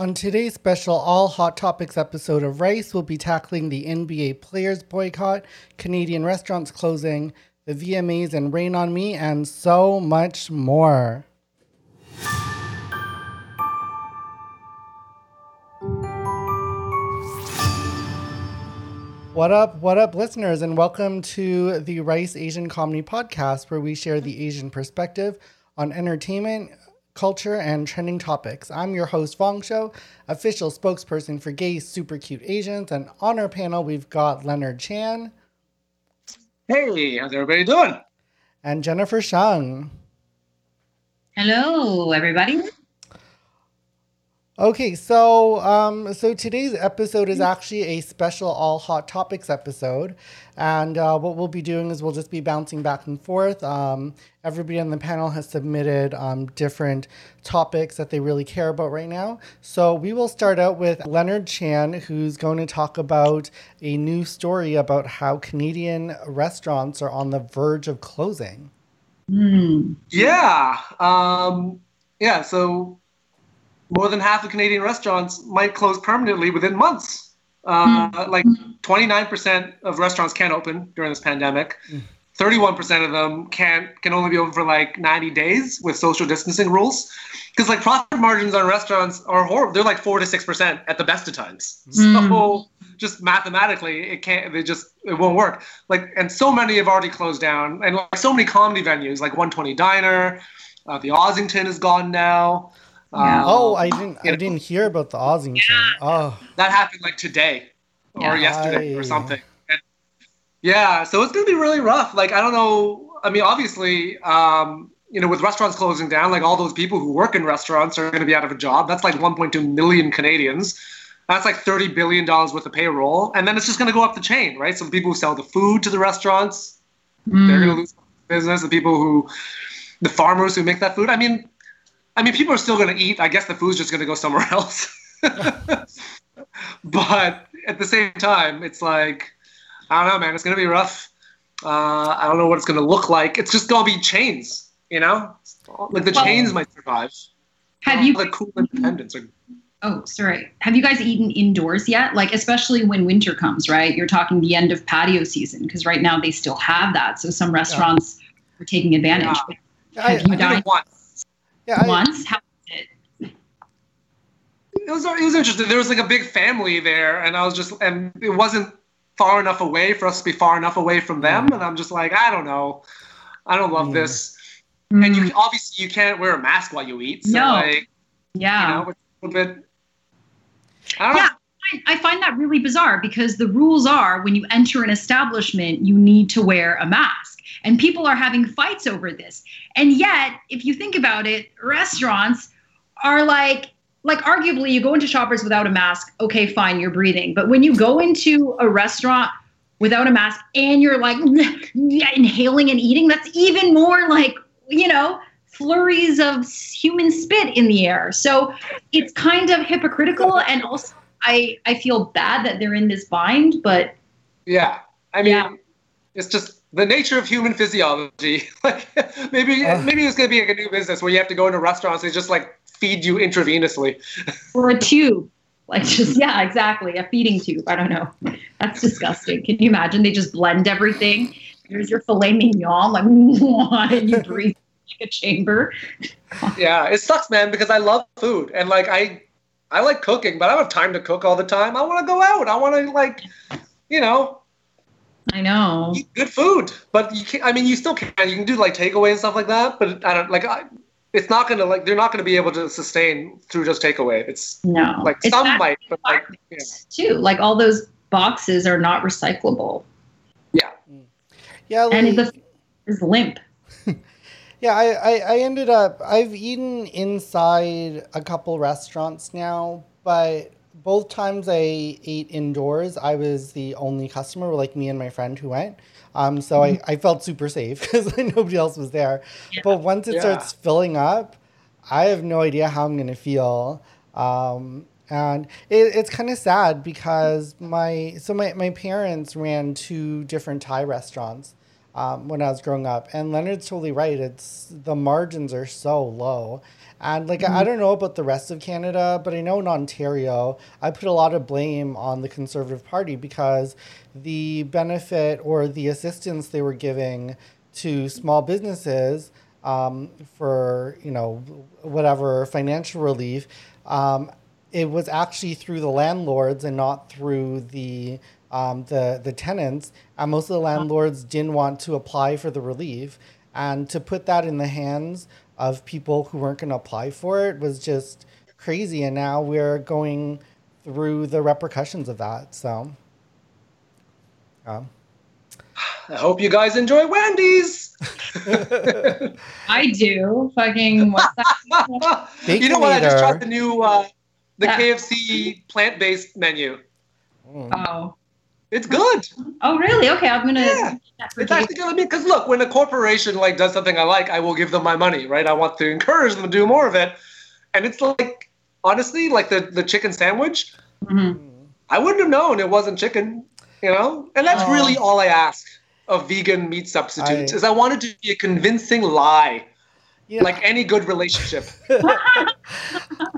On today's special All Hot Topics episode of Rice, we'll be tackling the NBA players boycott, Canadian restaurants closing, the VMAs and Rain on Me, and so much more. What up, what up, listeners, and welcome to the Rice Asian Comedy Podcast, where we share the Asian perspective on entertainment, culture, and trending topics. I'm your host, Fong Show, official spokesperson for Gay Super Cute Asians, and on our panel, we've got Leonard Chan. Hey, how's everybody doing? And Jennifer Shung. Hello, everybody. Okay, so um, so today's episode is actually a special all hot topics episode, and uh, what we'll be doing is we'll just be bouncing back and forth. Um, everybody on the panel has submitted um, different topics that they really care about right now. So we will start out with Leonard Chan, who's going to talk about a new story about how Canadian restaurants are on the verge of closing. Mm. Yeah, um, yeah. So more than half of Canadian restaurants might close permanently within months. Uh, mm. Like 29% of restaurants can't open during this pandemic. Mm. 31% of them can can only be open for like 90 days with social distancing rules. Because like profit margins on restaurants are horrible. They're like four to six percent at the best of times. Mm. So just mathematically, it can't. They just it won't work. Like and so many have already closed down, and like so many comedy venues like 120 Diner, uh, the Ossington is gone now. Yeah. oh, I didn't. I didn't hear about the Ossington. Yeah. Oh, that happened like today or yeah. yesterday I... or something. And yeah, so it's gonna be really rough. Like I don't know. I mean, obviously, um, you know, with restaurants closing down, like all those people who work in restaurants are gonna be out of a job. That's like 1.2 million Canadians. That's like 30 billion dollars worth of payroll, and then it's just gonna go up the chain, right? So the people who sell the food to the restaurants, mm. they're gonna lose business. The people who, the farmers who make that food. I mean, I mean, people are still going to eat. I guess the food's just going to go somewhere else. but at the same time, it's like, I don't know, man. It's going to be rough. Uh, I don't know what it's going to look like. It's just going to be chains, you know? Like the well, chains might survive. Have you? The cool independence. Are, oh, sorry. Have you guys eaten indoors yet? Like, especially when winter comes, right? You're talking the end of patio season because right now they still have that. So some restaurants yeah. are taking advantage. Yeah. Have I, you I dined? Yeah, once. I, How was it? It was it was interesting. There was like a big family there, and I was just and it wasn't far enough away for us to be far enough away from them, and I'm just like I don't know, I don't love mm. this. Mm. And you obviously you can't wear a mask while you eat. So no. Like, yeah. You know, a little bit. I yeah. I find that really bizarre because the rules are when you enter an establishment, you need to wear a mask and people are having fights over this. And yet, if you think about it, restaurants are like like arguably you go into shoppers without a mask, okay, fine, you're breathing. But when you go into a restaurant without a mask and you're like inhaling and eating, that's even more like, you know, flurries of human spit in the air. So it's kind of hypocritical and also I I feel bad that they're in this bind, but yeah. I mean, yeah. it's just the nature of human physiology. like maybe uh, maybe it's gonna be like a new business where you have to go into restaurants and just like feed you intravenously. or a tube. Like just yeah, exactly. A feeding tube. I don't know. That's disgusting. Can you imagine? They just blend everything. Here's your filet mignon, like and you breathe like a chamber. yeah, it sucks, man, because I love food and like I I like cooking, but I don't have time to cook all the time. I want to go out. I want to like, you know, I know. Good food, but you can I mean, you still can. You can do like takeaway and stuff like that, but I don't like. I, it's not gonna like they're not gonna be able to sustain through just takeaway. It's no, like it's some might, but like yeah. too. Like all those boxes are not recyclable. Yeah. Mm. Yeah. Like, and the is limp. yeah, I, I I ended up I've eaten inside a couple restaurants now, but both times I ate indoors, I was the only customer, like me and my friend who went. Um, so mm-hmm. I, I felt super safe because nobody else was there. Yeah. But once it yeah. starts filling up, I have no idea how I'm going to feel. Um, and it, it's kind of sad because my so my, my parents ran two different Thai restaurants um, when I was growing up. And Leonard's totally right. It's the margins are so low. And like mm-hmm. I don't know about the rest of Canada, but I know in Ontario, I put a lot of blame on the Conservative Party because the benefit or the assistance they were giving to small businesses um, for you know whatever financial relief, um, it was actually through the landlords and not through the um, the the tenants. And most of the landlords didn't want to apply for the relief, and to put that in the hands of people who weren't going to apply for it was just crazy. And now we're going through the repercussions of that. So, um. I hope you guys enjoy Wendy's. I do. Fucking what's that? you know what? I just tried the new uh, the yeah. KFC plant based menu. Mm. Oh. It's good. Oh, really? Okay, I'm gonna. Yeah. It's actually good. I mean, because look, when a corporation like does something I like, I will give them my money, right? I want to encourage them to do more of it, and it's like, honestly, like the the chicken sandwich. Mm-hmm. I wouldn't have known it wasn't chicken, you know. And that's really all I ask of vegan meat substitutes I, is I wanted to be a convincing lie yeah. like any good relationship.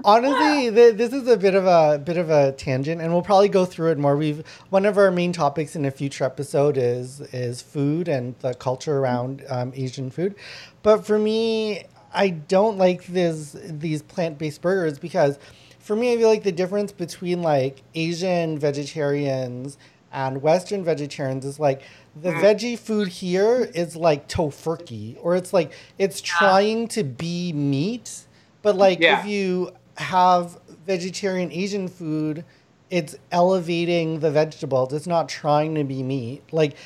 Honestly, th- this is a bit of a bit of a tangent, and we'll probably go through it more. We've one of our main topics in a future episode is is food and the culture around um, Asian food. But for me, I don't like this these plant based burgers because for me, I feel like the difference between like Asian vegetarians and Western vegetarians is like the mm. veggie food here is like Tofurky, or it's like it's trying to be meat, but like yeah. if you have vegetarian Asian food, it's elevating the vegetables. It's not trying to be meat. Like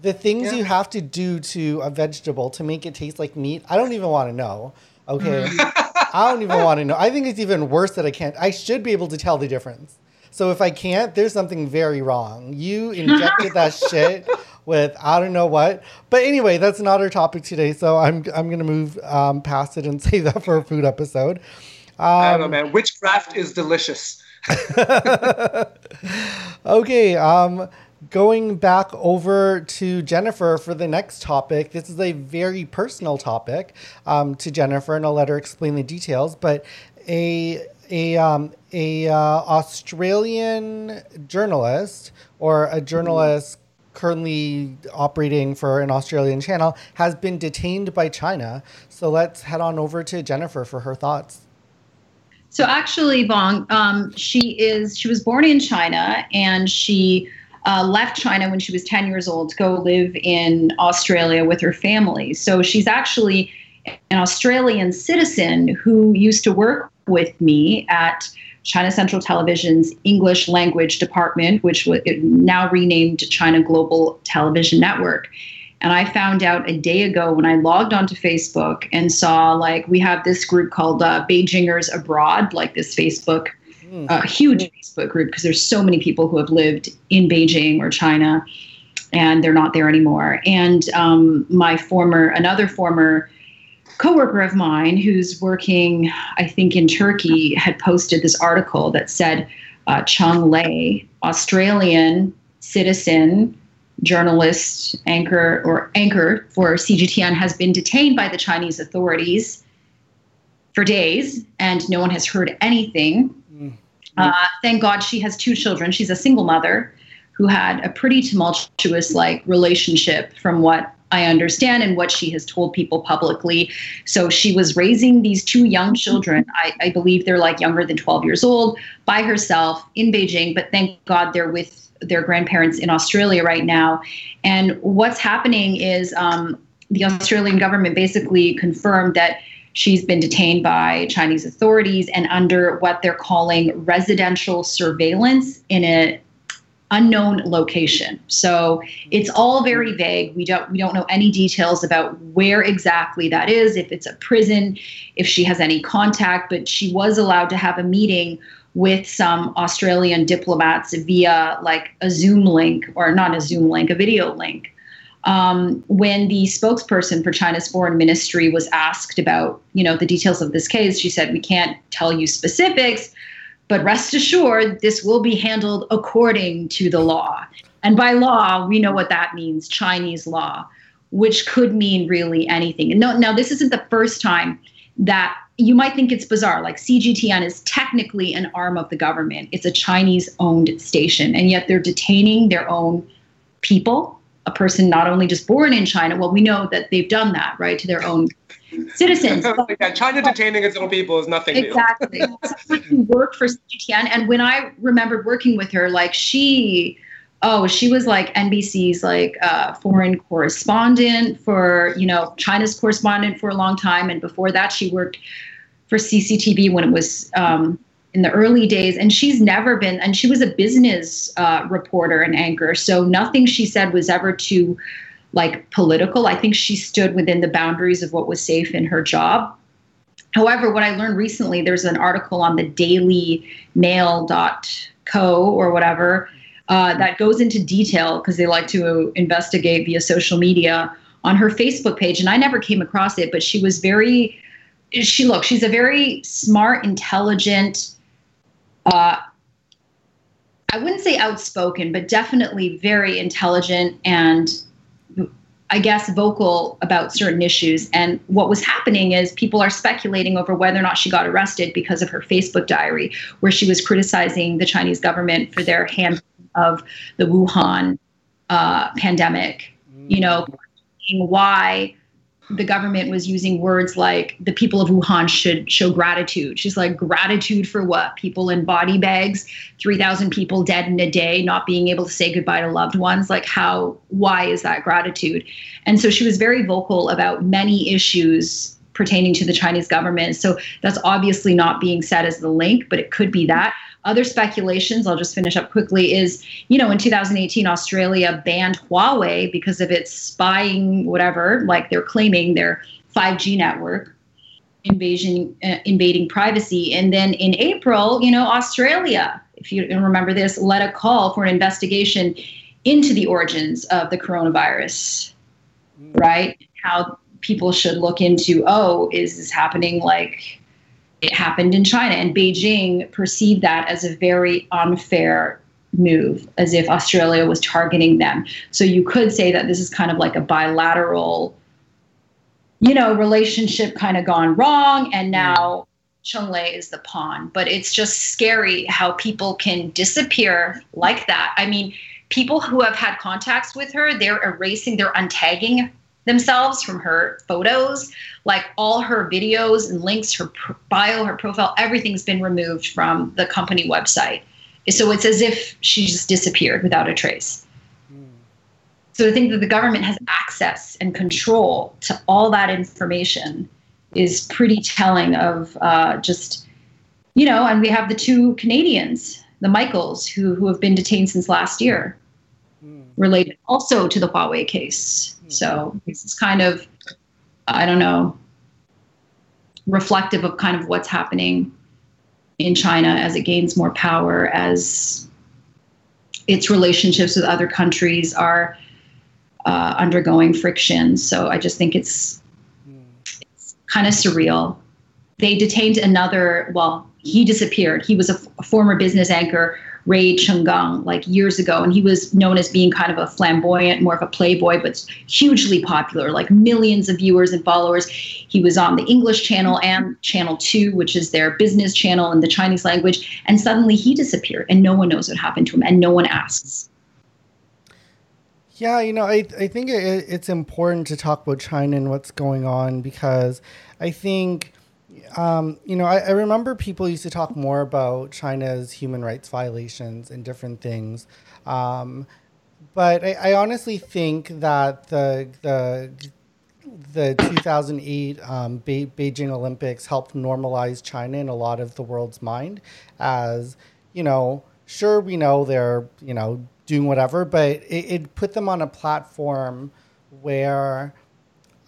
the things yeah. you have to do to a vegetable to make it taste like meat, I don't even want to know. Okay. Mm. I don't even want to know. I think it's even worse that I can't. I should be able to tell the difference. So if I can't, there's something very wrong. You injected that shit with I don't know what. But anyway, that's not our topic today. So I'm I'm gonna move um, past it and save that for a food episode. Um, I don't know, man. Witchcraft is delicious. okay. Um, going back over to Jennifer for the next topic. This is a very personal topic um, to Jennifer, and I'll let her explain the details. But a a um, a uh, Australian journalist or a journalist currently operating for an Australian channel has been detained by China. So let's head on over to Jennifer for her thoughts. So actually, Vong, um, she is she was born in China and she uh, left China when she was 10 years old to go live in Australia with her family. So she's actually an Australian citizen who used to work with me at China Central Television's English language department, which was now renamed China Global Television Network. And I found out a day ago when I logged onto Facebook and saw like we have this group called uh, Beijingers Abroad, like this Facebook, mm. uh, huge Facebook group because there's so many people who have lived in Beijing or China, and they're not there anymore. And um, my former, another former coworker of mine who's working, I think, in Turkey had posted this article that said uh, Cheng Lei, Australian citizen, journalist, anchor or anchor for CGTN, has been detained by the Chinese authorities for days, and no one has heard anything. Mm-hmm. Uh, thank God she has two children. She's a single mother who had a pretty tumultuous like relationship from what I understand and what she has told people publicly. So she was raising these two young children. I, I, believe they're like younger than 12 years old by herself in Beijing, but thank God they're with their grandparents in Australia right now. And what's happening is um, the Australian government basically confirmed that she's been detained by Chinese authorities and under what they're calling residential surveillance in a unknown location. So it's all very vague. We don't we don't know any details about where exactly that is, if it's a prison, if she has any contact, but she was allowed to have a meeting with some Australian diplomats via like a Zoom link or not a Zoom link, a video link. Um, when the spokesperson for China's foreign ministry was asked about, you know, the details of this case, she said, "We can't tell you specifics, but rest assured, this will be handled according to the law. And by law, we know what that means Chinese law. which could mean really anything. And no, now this isn't the first time that you might think it's bizarre. Like CGTN is technically an arm of the government. It's a Chinese owned station, and yet they're detaining their own people, a person not only just born in China. Well, we know that they've done that, right, to their own citizens. yeah, China detaining its own people is nothing exactly. new. Exactly. worked for CGTN, and when I remembered working with her, like she oh she was like nbc's like uh, foreign correspondent for you know china's correspondent for a long time and before that she worked for cctv when it was um, in the early days and she's never been and she was a business uh, reporter and anchor so nothing she said was ever too like political i think she stood within the boundaries of what was safe in her job however what i learned recently there's an article on the dailymail.co or whatever uh, that goes into detail because they like to investigate via social media on her Facebook page. And I never came across it, but she was very, she look, she's a very smart, intelligent, uh, I wouldn't say outspoken, but definitely very intelligent and I guess vocal about certain issues. And what was happening is people are speculating over whether or not she got arrested because of her Facebook diary, where she was criticizing the Chinese government for their handling of the Wuhan uh, pandemic. You know, why the government was using words like the people of Wuhan should show gratitude. She's like, gratitude for what? People in body bags, 3,000 people dead in a day, not being able to say goodbye to loved ones. Like, how, why is that gratitude? And so she was very vocal about many issues pertaining to the Chinese government. So that's obviously not being said as the link, but it could be that. Other speculations, I'll just finish up quickly, is you know, in 2018, Australia banned Huawei because of its spying, whatever, like they're claiming their 5G network invasion, uh, invading privacy. And then in April, you know, Australia, if you remember this, led a call for an investigation into the origins of the coronavirus, right? How people should look into, oh, is this happening like it happened in China, and Beijing perceived that as a very unfair move, as if Australia was targeting them. So you could say that this is kind of like a bilateral, you know, relationship kind of gone wrong, and mm. now Cheng-Lei is the pawn. But it's just scary how people can disappear like that. I mean, people who have had contacts with her, they're erasing, they're untagging themselves from her photos like all her videos and links her bio her profile everything's been removed from the company website so it's as if she just disappeared without a trace mm. so to think that the government has access and control to all that information is pretty telling of uh, just you know and we have the two canadians the michaels who, who have been detained since last year. Related also to the huawei case so this is kind of, I don't know, reflective of kind of what's happening in China as it gains more power, as its relationships with other countries are uh, undergoing friction. So I just think it's, it's kind of surreal. They detained another, well, he disappeared. He was a, f- a former business anchor Rui Chenggang like years ago, and he was known as being kind of a flamboyant, more of a playboy, but hugely popular, like millions of viewers and followers. He was on the English channel and Channel 2, which is their business channel in the Chinese language, and suddenly he disappeared, and no one knows what happened to him, and no one asks. Yeah, you know, I, I think it, it's important to talk about China and what's going on because I think um, you know, I, I, remember people used to talk more about China's human rights violations and different things. Um, but I, I, honestly think that the the the 2008 um, Be- Beijing Olympics helped normalize China in a lot of the world's mind, as you know. Sure, we know they're you know doing whatever, but it, it put them on a platform where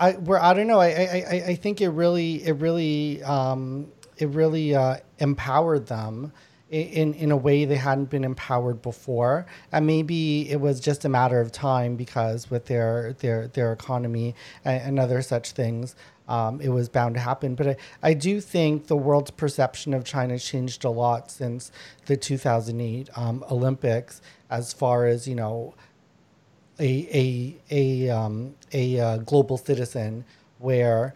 I where I don't know. I, I, I think it really it really um, it really uh, empowered them in in a way they hadn't been empowered before, and maybe it was just a matter of time because with their their their economy and, and other such things. Um, it was bound to happen. But I, I do think the world's perception of China changed a lot since the 2008 um, Olympics, as far as, you know, a a a um, a uh, global citizen where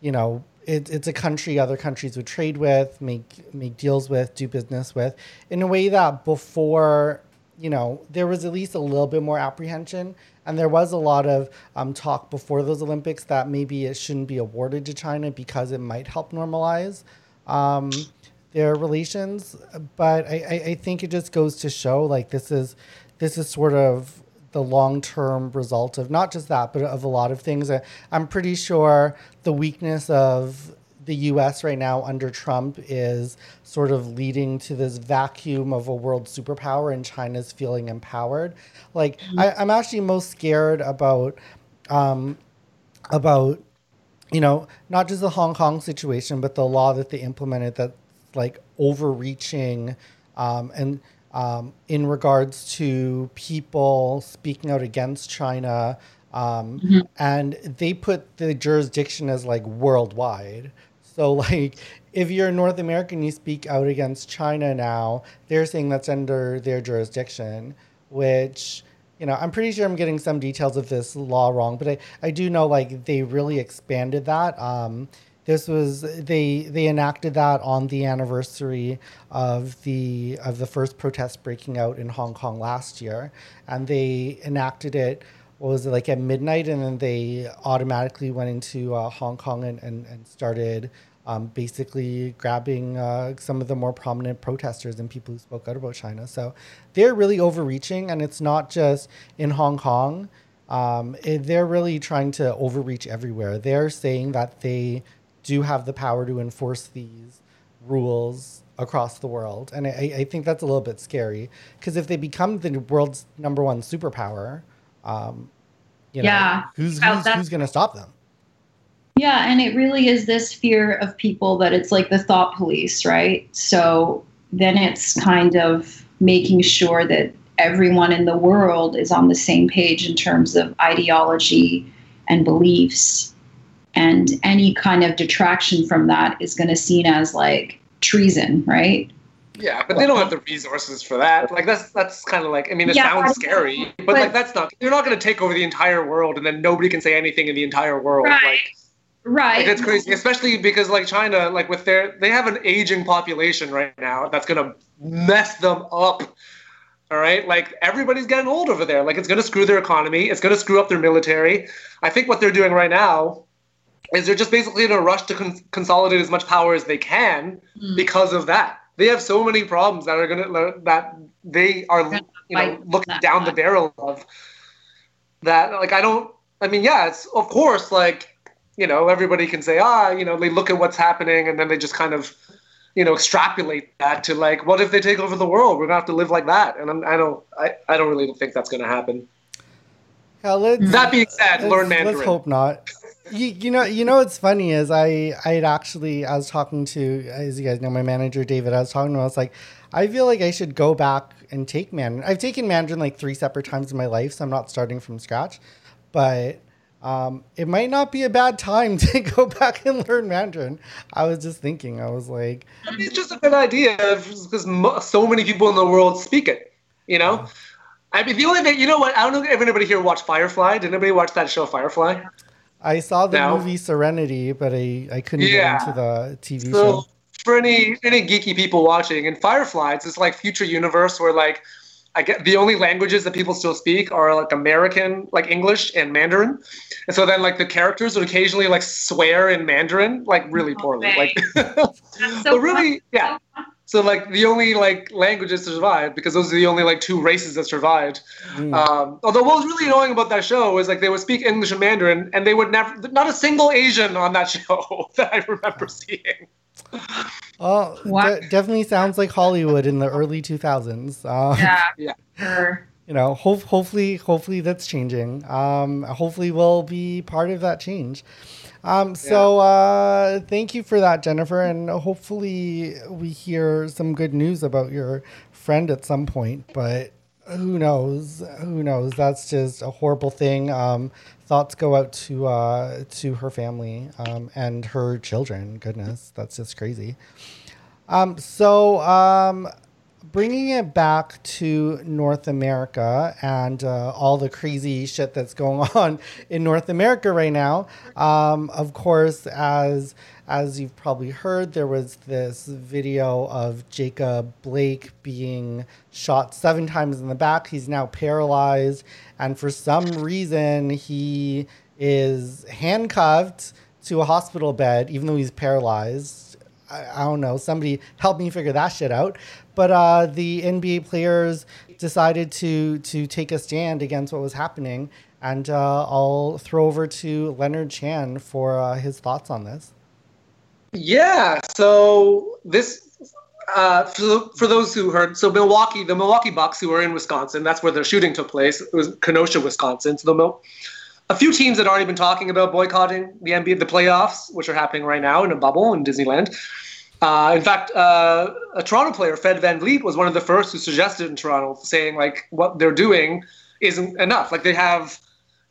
you know it, it's a country other countries would trade with, make make deals with, do business with, in a way that before you know there was at least a little bit more apprehension, and there was a lot of um, talk before those Olympics that maybe it shouldn't be awarded to China because it might help normalize. Um, their relations, but I, I, I think it just goes to show like this is this is sort of the long term result of not just that, but of a lot of things. I'm pretty sure the weakness of the US right now under Trump is sort of leading to this vacuum of a world superpower and China's feeling empowered. Like mm-hmm. I, am actually most scared about um, about you know not just the Hong Kong situation, but the law that they implemented that's like overreaching um, and um, in regards to people speaking out against China. Um, mm-hmm. And they put the jurisdiction as like worldwide. So, like, if you're North American, you speak out against China now, they're saying that's under their jurisdiction, which, you know, I'm pretty sure I'm getting some details of this law wrong, but I, I do know like they really expanded that. Um, this was they they enacted that on the anniversary of the of the first protest breaking out in Hong Kong last year, and they enacted it. What was it like at midnight, and then they automatically went into uh, Hong Kong and and, and started um, basically grabbing uh, some of the more prominent protesters and people who spoke out about China. So they're really overreaching, and it's not just in Hong Kong. Um, they're really trying to overreach everywhere. They're saying that they do have the power to enforce these rules across the world. And I, I think that's a little bit scary because if they become the world's number one superpower, um, you know, yeah. who's, who's, who's going to stop them? Yeah, and it really is this fear of people that it's like the thought police, right? So then it's kind of making sure that everyone in the world is on the same page in terms of ideology and beliefs and any kind of detraction from that is going to seen as like treason right yeah but they don't have the resources for that like that's that's kind of like i mean it yeah, sounds scary but, but, like that's not you're not going to take over the entire world and then nobody can say anything in the entire world right. like Right. Like, it's crazy, especially because like China, like with their, they have an aging population right now that's gonna mess them up. All right, like everybody's getting old over there. Like it's gonna screw their economy. It's gonna screw up their military. I think what they're doing right now is they're just basically in a rush to con- consolidate as much power as they can mm. because of that. They have so many problems that are gonna that they are you know looking down the barrel of. That like I don't. I mean, yeah, it's of course like you know everybody can say ah you know they look at what's happening and then they just kind of you know extrapolate that to like what if they take over the world we're gonna have to live like that and I'm, i don't I, I don't really think that's gonna happen yeah, that being said learn mandarin let's hope not you, you know you know what's funny is I I had actually I was talking to as you guys know my manager David I was talking to him I was like I feel like I should go back and take Mandarin I've taken Mandarin like three separate times in my life so I'm not starting from scratch but um, it might not be a bad time to go back and learn Mandarin I was just thinking I was like I mean, it's just a good idea because so many people in the world speak it you know. Yeah. I mean, the only thing, you know what? I don't know if anybody here watched Firefly. Did anybody watch that show, Firefly? I saw the now, movie Serenity, but I, I couldn't yeah. get into the TV so, show. For any any geeky people watching, in Firefly, it's this like future universe where like I get the only languages that people still speak are like American, like English and Mandarin. And so then like the characters would occasionally like swear in Mandarin, like really poorly. Like so but really, yeah. So like the only like languages to survive because those are the only like two races that survived. Mm. Um, although what was really annoying about that show was like they would speak English and Mandarin and they would never not a single Asian on that show that I remember seeing. Oh, de- definitely sounds like Hollywood in the early 2000s. Um, yeah, yeah. Sure. You know, ho- hopefully, hopefully that's changing. Um, hopefully, we'll be part of that change. Um, so uh, thank you for that, Jennifer, and hopefully we hear some good news about your friend at some point. But who knows? Who knows? That's just a horrible thing. Um, thoughts go out to uh, to her family um, and her children. Goodness, that's just crazy. Um, so um, bringing it back to North America and uh, all the crazy shit that's going on in North America right now. Um, of course, as as you've probably heard, there was this video of Jacob Blake being shot seven times in the back. He's now paralyzed, and for some reason, he is handcuffed to a hospital bed, even though he's paralyzed. I, I don't know. Somebody help me figure that shit out. But uh, the NBA players decided to to take a stand against what was happening, and uh, I'll throw over to Leonard Chan for uh, his thoughts on this. Yeah. So this. Uh, for, for those who heard, so Milwaukee, the Milwaukee Bucks, who were in Wisconsin, that's where the shooting took place. It was Kenosha, Wisconsin. So the a few teams had already been talking about boycotting the NBA, the playoffs, which are happening right now in a bubble in Disneyland. Uh, in fact, uh, a Toronto player, Fred VanVleet, was one of the first who suggested in Toronto, saying like what they're doing isn't enough. Like they have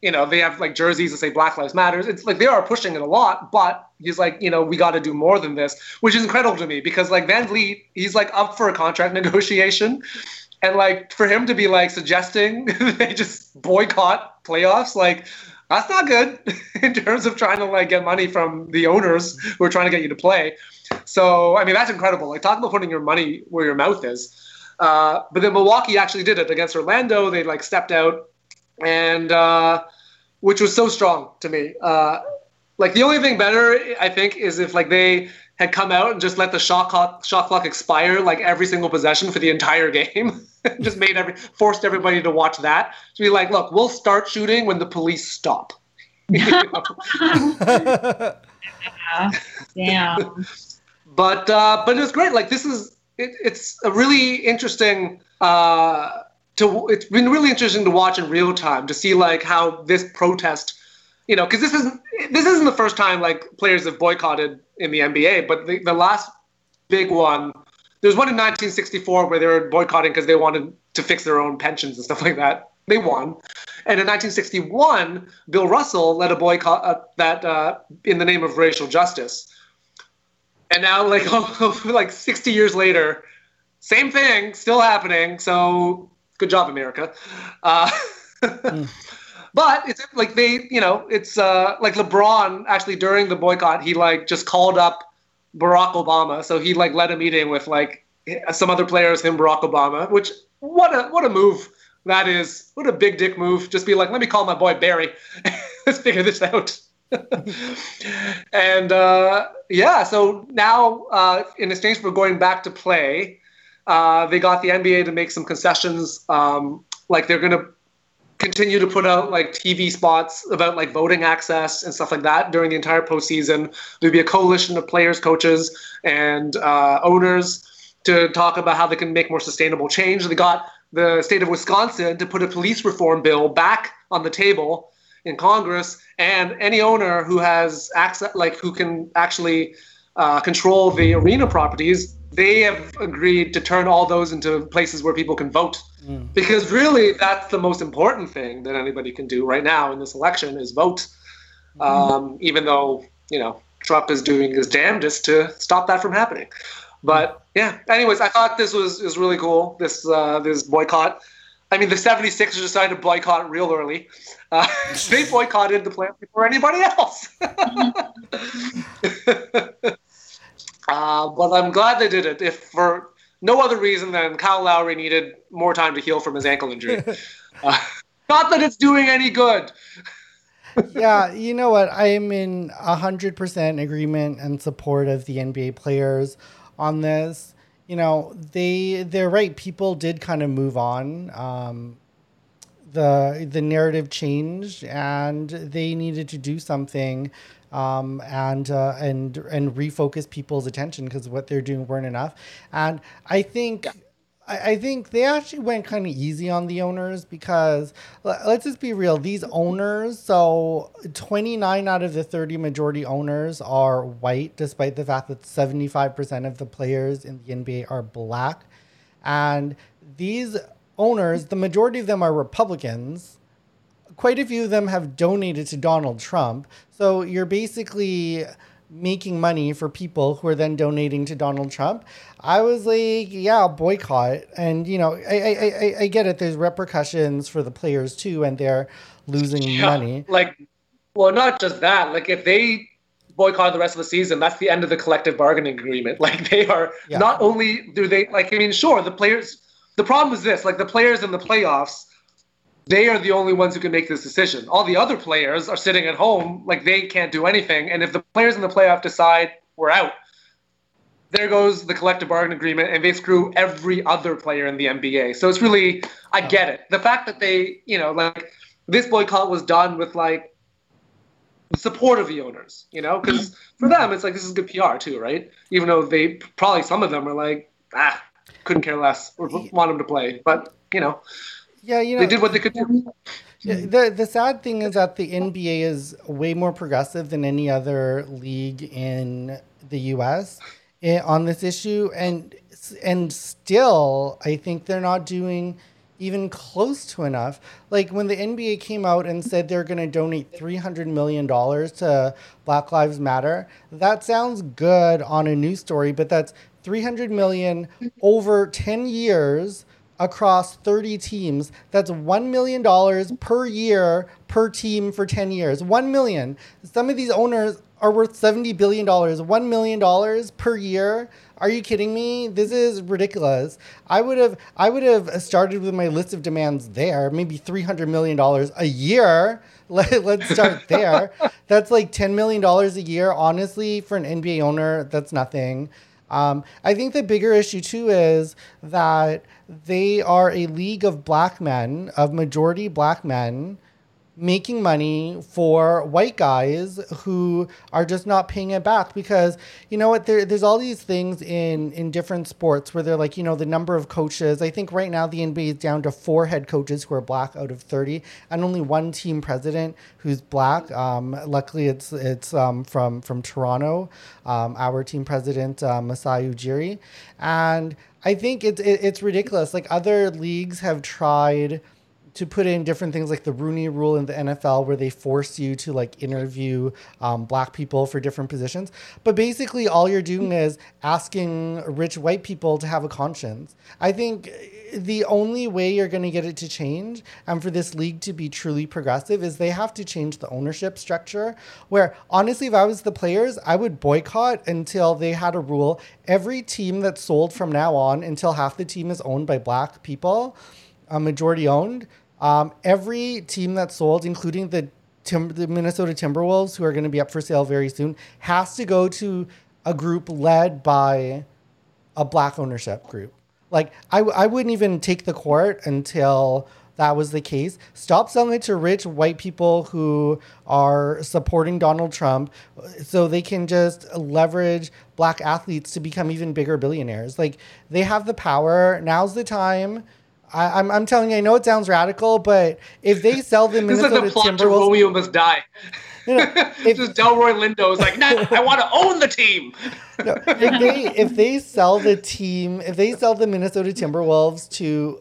you know, they have like jerseys that say Black Lives Matters. It's like they are pushing it a lot, but he's like, you know, we got to do more than this, which is incredible to me because like VanVleet, he's like up for a contract negotiation. And like for him to be like suggesting they just boycott playoffs, like that's not good in terms of trying to like get money from the owners who are trying to get you to play. So I mean that's incredible. Like talk about putting your money where your mouth is. Uh, but then Milwaukee actually did it against Orlando. They like stepped out and uh, which was so strong to me. Uh, like the only thing better, I think, is if like they had come out and just let the shot clock shot clock expire like every single possession for the entire game. just made every forced everybody to watch that. To be like, look, we'll start shooting when the police stop. yeah. Damn. But uh, but it was great. Like this is it, it's a really interesting uh, to it's been really interesting to watch in real time to see like how this protest you know because this isn't this isn't the first time like players have boycotted in the nba but the, the last big one there's one in 1964 where they were boycotting because they wanted to fix their own pensions and stuff like that they won and in 1961 bill russell led a boycott uh, that uh, in the name of racial justice and now like like 60 years later same thing still happening so good job, America. Uh, mm. But it's like they, you know, it's uh, like LeBron actually during the boycott, he like just called up Barack Obama. So he like led a meeting with like some other players, him, Barack Obama, which what a what a move that is. What a big dick move. Just be like, let me call my boy Barry. Let's figure this out. and uh, yeah, so now uh, in exchange for going back to play, uh, they got the NBA to make some concessions, um, like they're going to continue to put out like TV spots about like voting access and stuff like that during the entire postseason. There'd be a coalition of players, coaches, and uh, owners to talk about how they can make more sustainable change. They got the state of Wisconsin to put a police reform bill back on the table in Congress, and any owner who has access, like who can actually uh, control the arena properties, they have agreed to turn all those into places where people can vote. Because really, that's the most important thing that anybody can do right now in this election is vote. Mm. Um, even though you know Trump is doing his damnedest to stop that from happening. But yeah, anyways, I thought this was is really cool. This uh, this boycott. I mean, the 76ers decided to boycott real early. Uh, they boycotted the plant before anybody else. Uh, but I'm glad they did it. If for no other reason than Kyle Lowry needed more time to heal from his ankle injury. uh, not that it's doing any good. yeah, you know what? I am in 100% agreement and support of the NBA players on this. You know, they they're right. People did kind of move on. Um, the the narrative changed, and they needed to do something um, and uh, and and refocus people's attention because what they're doing weren't enough. And I think. I, think they actually went kind of easy on the owners because let's just be real. These owners, so 29 out of the 30 majority owners are white, despite the fact that 75% of the players in the NBA are black. And these owners, the majority of them are Republicans quite a few of them have donated to Donald Trump. So you're basically making money for people who are then donating to Donald Trump. I was like, yeah, boycott. And you know, I I, I, I get it. There's repercussions for the players too, and they're losing yeah, money. Like, well, not just that. Like, if they boycott the rest of the season, that's the end of the collective bargaining agreement. Like, they are yeah. not only do they like. I mean, sure, the players. The problem is this: like the players in the playoffs they are the only ones who can make this decision. All the other players are sitting at home, like they can't do anything. And if the players in the playoff decide we're out, there goes the collective bargaining agreement, and they screw every other player in the NBA. So it's really, I get it. The fact that they, you know, like this boycott was done with like the support of the owners, you know, because for them it's like this is good PR too, right? Even though they probably some of them are like, ah, couldn't care less or want them to play, but you know. Yeah, you know, they did what they could do. The the sad thing is that the NBA is way more progressive than any other league in the U.S. Eh, on this issue, and and still, I think they're not doing even close to enough. Like when the NBA came out and said they're going to donate $300 million to Black Lives Matter, that sounds good on a news story, but that's 300 million over 10 years across 30 teams. That's $1 million per year per team for 10 years. 1 million. Some of these owners are worth $70 billion. $1 million per year. Are you kidding me? This is ridiculous. I would have I would have started with my list of demands there, maybe $300 million a year. Let, let's start there. that's like $10 million a year. Honestly, for an NBA owner, that's nothing. Um, I think the bigger issue too is that they are a league of black men, of majority black men, making money for white guys who are just not paying it back because you know what there, there's all these things in in different sports where they're like you know the number of coaches i think right now the nba is down to four head coaches who are black out of 30 and only one team president who's black. Um, luckily it's it's um, from from toronto um, our team president uh, masai ujiri. And i think it's it, it's ridiculous like other leagues have tried to put in different things like the Rooney Rule in the NFL, where they force you to like interview um, black people for different positions. But basically, all you're doing is asking rich white people to have a conscience. I think the only way you're going to get it to change and for this league to be truly progressive is they have to change the ownership structure. Where honestly, if I was the players, I would boycott until they had a rule. Every team that's sold from now on, until half the team is owned by black people, a majority owned um, every team that's sold, including the Tim- the Minnesota Timberwolves, who are going to be up for sale very soon, has to go to a group led by a black ownership group. Like I, I wouldn't even take the court until that was the case. Stop selling it to rich white people who are supporting Donald Trump so they can just leverage black athletes to become even bigger billionaires. Like they have the power. Now's the time I, am I'm, I'm telling you, I know it sounds radical, but if they sell the Minnesota this is like the plot Timberwolves, to Romeo Must Die. You know, if, just Delroy Lindo is like, no, I want to own the team. no, if they if they sell the team, if they sell the Minnesota Timberwolves to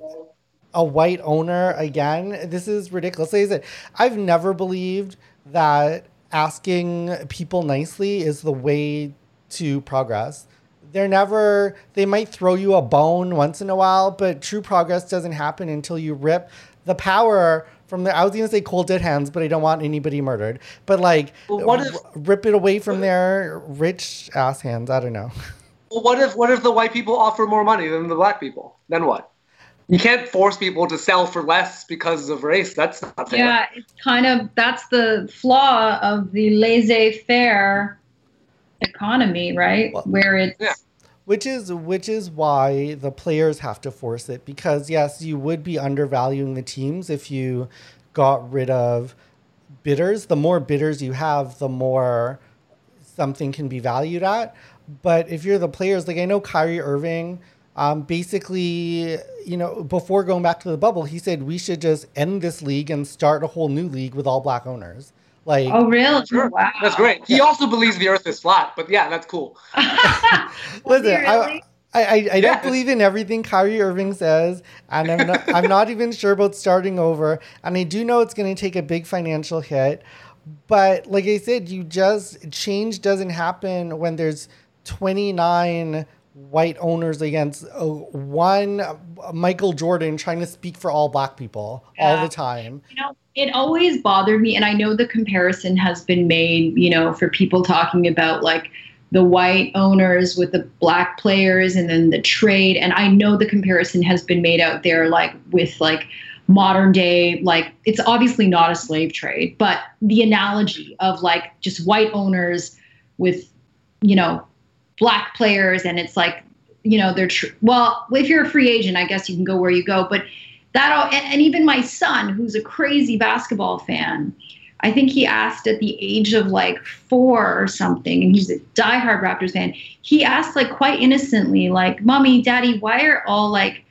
a white owner again, this is ridiculous. Like I said, I've never believed that asking people nicely is the way to progress they're never they might throw you a bone once in a while but true progress doesn't happen until you rip the power from the I was gonna say cold dead hands, but I don't want anybody murdered. But like well, what if, rip it away from their rich ass hands. I don't know. Well, what if what if the white people offer more money than the black people? Then what? You can't force people to sell for less because of race. That's not fair. Yeah, it's kind of that's the flaw of the laissez-faire economy, right? Well, Where it's yeah which is which is why the players have to force it. Because yes you would be undervaluing the teams if you got rid of bidders. The more bidders you have the more something can be valued at. But if you're the players like i know Kyrie Irving um, basically you know before going back to the bubble he said we should just end this league and start a whole new league with all black owners like, oh, really? Sure. Wow. That's great. He also believes the Earth is flat, but yeah, that's cool. Listen, really? I, I, I, don't believe in everything Kyrie Irving says, and I'm not, I'm not even sure about starting over. And I do know it's going to take a big financial hit, but like I said, you just change doesn't happen when there's 29 white owners against uh, one uh, Michael Jordan trying to speak for all black people yeah. all the time. You know, it always bothered me, and I know the comparison has been made. You know, for people talking about like the white owners with the black players and then the trade, and I know the comparison has been made out there, like with like modern day like it's obviously not a slave trade but the analogy of like just white owners with you know black players and it's like you know they're tr- well if you're a free agent i guess you can go where you go but that and, even my son who's a crazy basketball fan i think he asked at the age of like four or something and he's a diehard raptors fan he asked like quite innocently like mommy daddy why are all like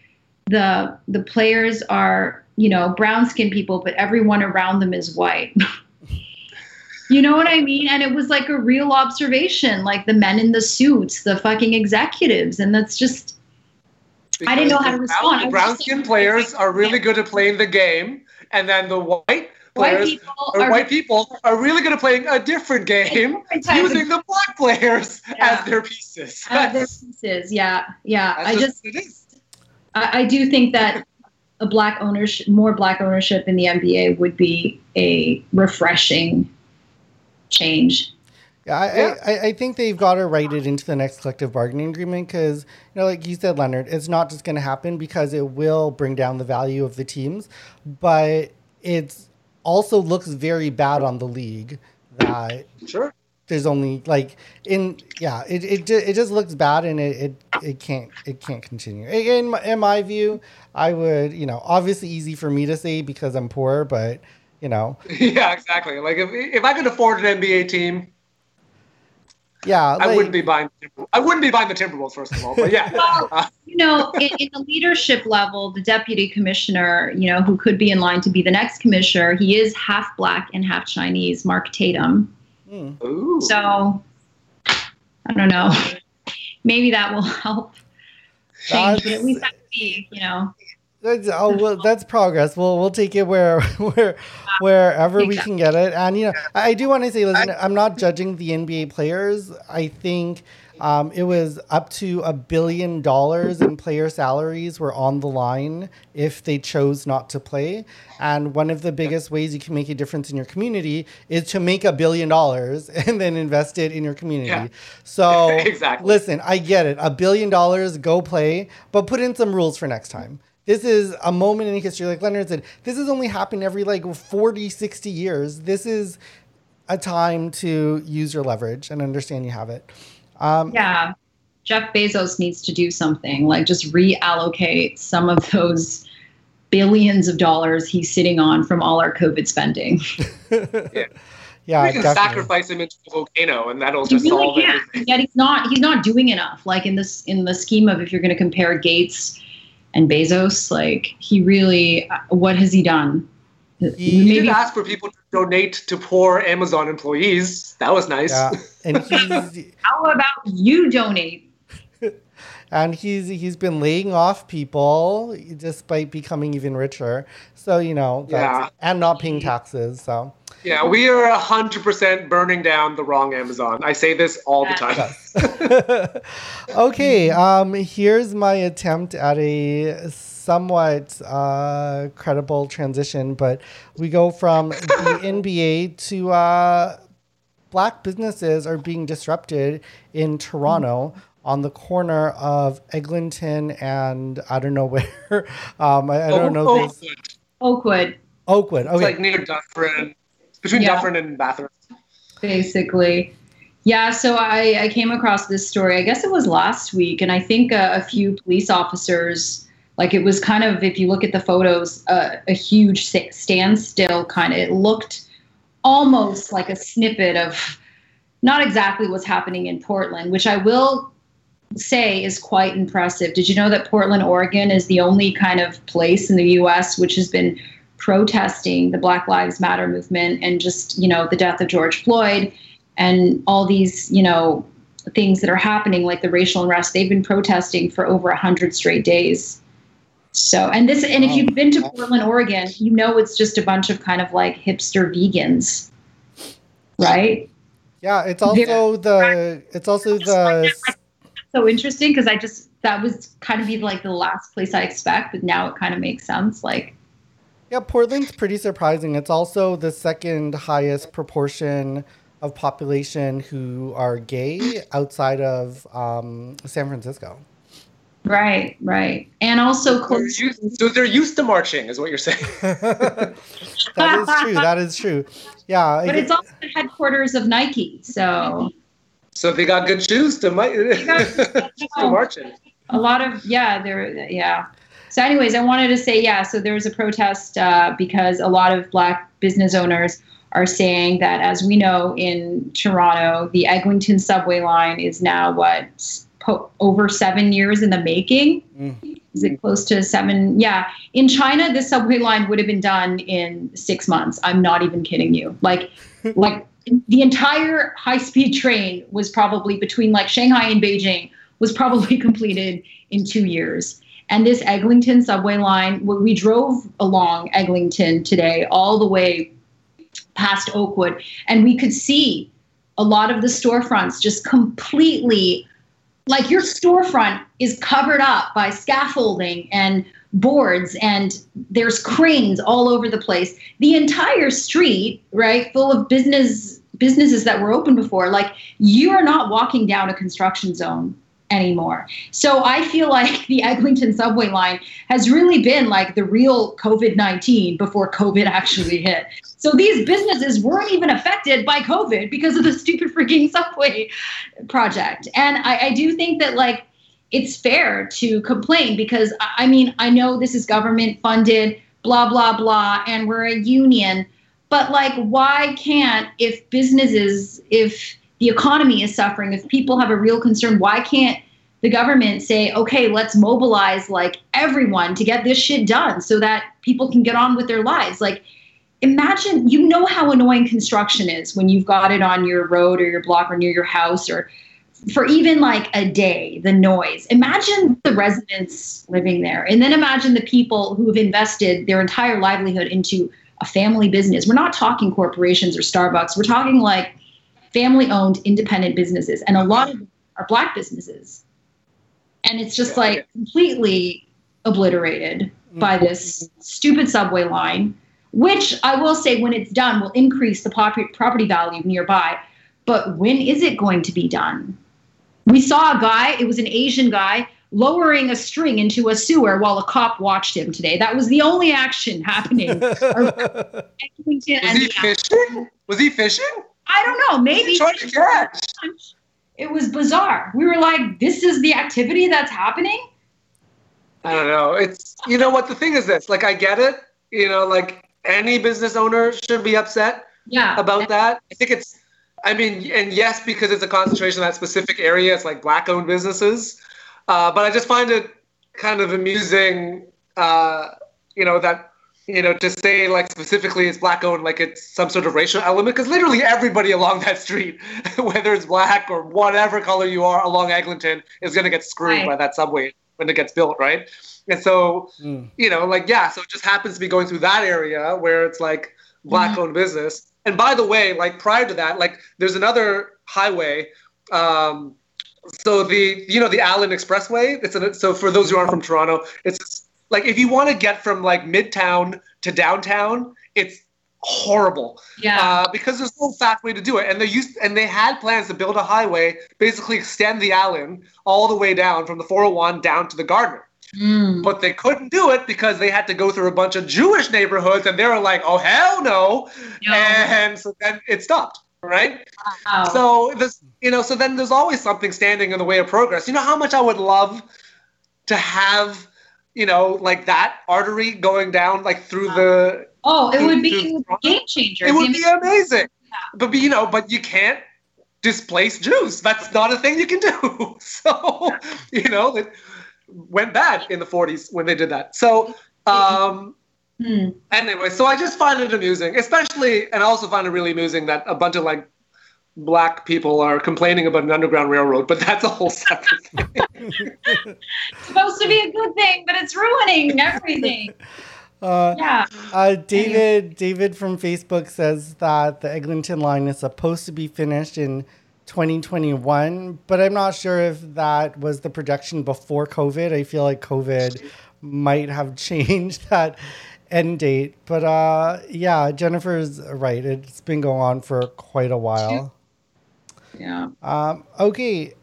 the the players are you know, brown skinned people, but everyone around them is white. you know what I mean? And it was like a real observation, like the men in the suits, the fucking executives. And that's just, I didn't know how to respond. Brown skinned players are really good at playing the game. And then the white players white people or are, white people are really good at playing a different game different using the black players yeah. as their pieces. As their pieces, yeah, yeah. That's I just, just I, I do think that a black ownership, more black ownership in the NBA would be a refreshing change. Yeah, I, yeah. I, I, think they've got to write it into the next collective bargaining agreement because, you know, like you said, Leonard, it's not just going to happen because it will bring down the value of the teams, but it also looks very bad on the league that sure. there's only like in yeah it it, it just looks bad and it, it it can't it can't continue. In my, in my view i would you know obviously easy for me to say because i'm poor but you know. Yeah exactly. Like if, if i could afford an nba team yeah i wouldn't be buying i wouldn't be buying the timberwolves first of all but yeah well, you know in, in the leadership level the deputy commissioner you know who could be in line to be the next commissioner he is half black and half chinese mark tatum Mm. So I don't know. Maybe that will help change, but at least that be, you know. That's, oh, well, that's progress. We'll we'll take it where where wherever we can get it. And you know, I do want to say, listen, I'm not judging the NBA players. I think um, it was up to a billion dollars in player salaries were on the line if they chose not to play. And one of the biggest ways you can make a difference in your community is to make a billion dollars and then invest it in your community. Yeah. So, exactly. listen, I get it. A billion dollars, go play, but put in some rules for next time. This is a moment in history. Like Leonard said, this has only happened every like 40, 60 years. This is a time to use your leverage and understand you have it. Um, yeah. Jeff Bezos needs to do something, like just reallocate some of those billions of dollars he's sitting on from all our COVID spending. yeah. Yeah, we can definitely. sacrifice him into a volcano, and that'll just really solve can. everything. Yet he's not. He's not doing enough. Like in this, in the scheme of if you're going to compare Gates and Bezos, like he really, uh, what has he done? He Maybe, did ask for people to donate to poor Amazon employees. That was nice. Yeah. And he's, how about you donate? and he's he's been laying off people despite becoming even richer. So you know, yeah. and not paying taxes. So yeah, we are hundred percent burning down the wrong Amazon. I say this all the time. okay, um, here's my attempt at a somewhat uh, credible transition, but we go from the NBA to uh, black businesses are being disrupted in Toronto on the corner of Eglinton and I don't know where. Um, I, I, don't know. Oakwood. Oakwood. Oakwood. Okay. It's like near Dufferin, between yeah. Dufferin and Bathurst. Basically. Yeah, so I, I came across this story, I guess it was last week, and I think a, a few police officers like it was kind of, if you look at the photos, uh, a huge standstill kind of. It looked almost like a snippet of not exactly what's happening in Portland, which I will say is quite impressive. Did you know that Portland, Oregon is the only kind of place in the US which has been protesting the Black Lives Matter movement and just, you know, the death of George Floyd and all these, you know, things that are happening like the racial unrest. They've been protesting for over 100 straight days. So, and this, and if you've been to Portland, Oregon, you know it's just a bunch of kind of like hipster vegans. right? Yeah, it's also the it's also the so interesting because I just that was kind of be like the last place I expect, but now it kind of makes sense. Like, yeah, Portland's pretty surprising. It's also the second highest proportion of population who are gay outside of um, San Francisco. Right, right, and also close. They're used, so they're used to marching, is what you're saying. that is true. That is true. Yeah, but it's also the headquarters of Nike, so. So they got good shoes to, to march in. A lot of yeah, there yeah. So, anyways, I wanted to say yeah. So there was a protest uh, because a lot of Black business owners are saying that, as we know in Toronto, the Eglinton subway line is now what po- over seven years in the making. Mm. Is it close to seven? Yeah. In China, this subway line would have been done in six months. I'm not even kidding you. Like, like the entire high-speed train was probably between like Shanghai and Beijing was probably completed in two years. And this Eglinton subway line, we drove along Eglinton today, all the way past Oakwood, and we could see a lot of the storefronts just completely like your storefront is covered up by scaffolding and boards and there's cranes all over the place. The entire street right full of business businesses that were open before like you are not walking down a construction zone anymore. So I feel like the Eglinton subway line has really been like the real COVID 19 before COVID actually hit. So these businesses weren't even affected by COVID because of the stupid freaking subway project. And I, I do think that like it's fair to complain because I mean, I know this is government funded, blah, blah, blah, and we're a union. But like, why can't, if businesses, if the economy is suffering, if people have a real concern, why can't the government say, okay, let's mobilize like everyone to get this shit done so that people can get on with their lives? Like, imagine, you know how annoying construction is when you've got it on your road or your block or near your house or for even like a day, the noise. Imagine the residents living there. And then imagine the people who have invested their entire livelihood into a family business. We're not talking corporations or Starbucks. We're talking like family owned independent businesses, and a lot of them are black businesses. And it's just like completely obliterated by mm-hmm. this stupid subway line, which I will say, when it's done, will increase the property value nearby. But when is it going to be done? We saw a guy, it was an Asian guy, lowering a string into a sewer while a cop watched him today. That was the only action happening. was he fishing? Was he fishing? I don't know. Maybe to catch. It was bizarre. We were like, "This is the activity that's happening." I don't know. It's you know what the thing is. This like I get it. You know, like any business owner should be upset. Yeah. About that, I think it's. I mean, and yes, because it's a concentration in that specific area. It's like black-owned businesses, uh, but I just find it kind of amusing. Uh, you know that you know, to say like specifically it's black owned, like it's some sort of racial element, because literally everybody along that street, whether it's black or whatever color you are along Eglinton, is going to get screwed right. by that subway when it gets built, right? And so, mm. you know, like, yeah, so it just happens to be going through that area where it's like black owned mm-hmm. business. And by the way, like prior to that, like there's another highway. Um, so the, you know, the Allen Expressway, it's an, so for those who aren't from Toronto, it's like if you want to get from like midtown to downtown, it's horrible. Yeah. Uh, because there's no fast way to do it, and they used and they had plans to build a highway, basically extend the Allen all the way down from the 401 down to the Gardiner. Mm. But they couldn't do it because they had to go through a bunch of Jewish neighborhoods, and they were like, "Oh hell no!" no. And so then it stopped. Right. Wow. So this, you know, so then there's always something standing in the way of progress. You know how much I would love to have you know, like that artery going down like through the. Oh, it would be a game changer. It would be amazing. Yeah. But you know, but you can't displace Jews. That's not a thing you can do. So you know, it went bad in the 40s when they did that. So. Um, Hmm. Anyway, so I just find it amusing, especially, and I also find it really amusing that a bunch of like black people are complaining about an underground railroad, but that's a whole separate thing. It's supposed to be a good thing, but it's ruining everything. Uh, yeah. Uh, David David from Facebook says that the Eglinton line is supposed to be finished in 2021, but I'm not sure if that was the projection before COVID. I feel like COVID might have changed that end date. But uh, yeah, Jennifer's right. It's been going on for quite a while. Yeah. Um, okay.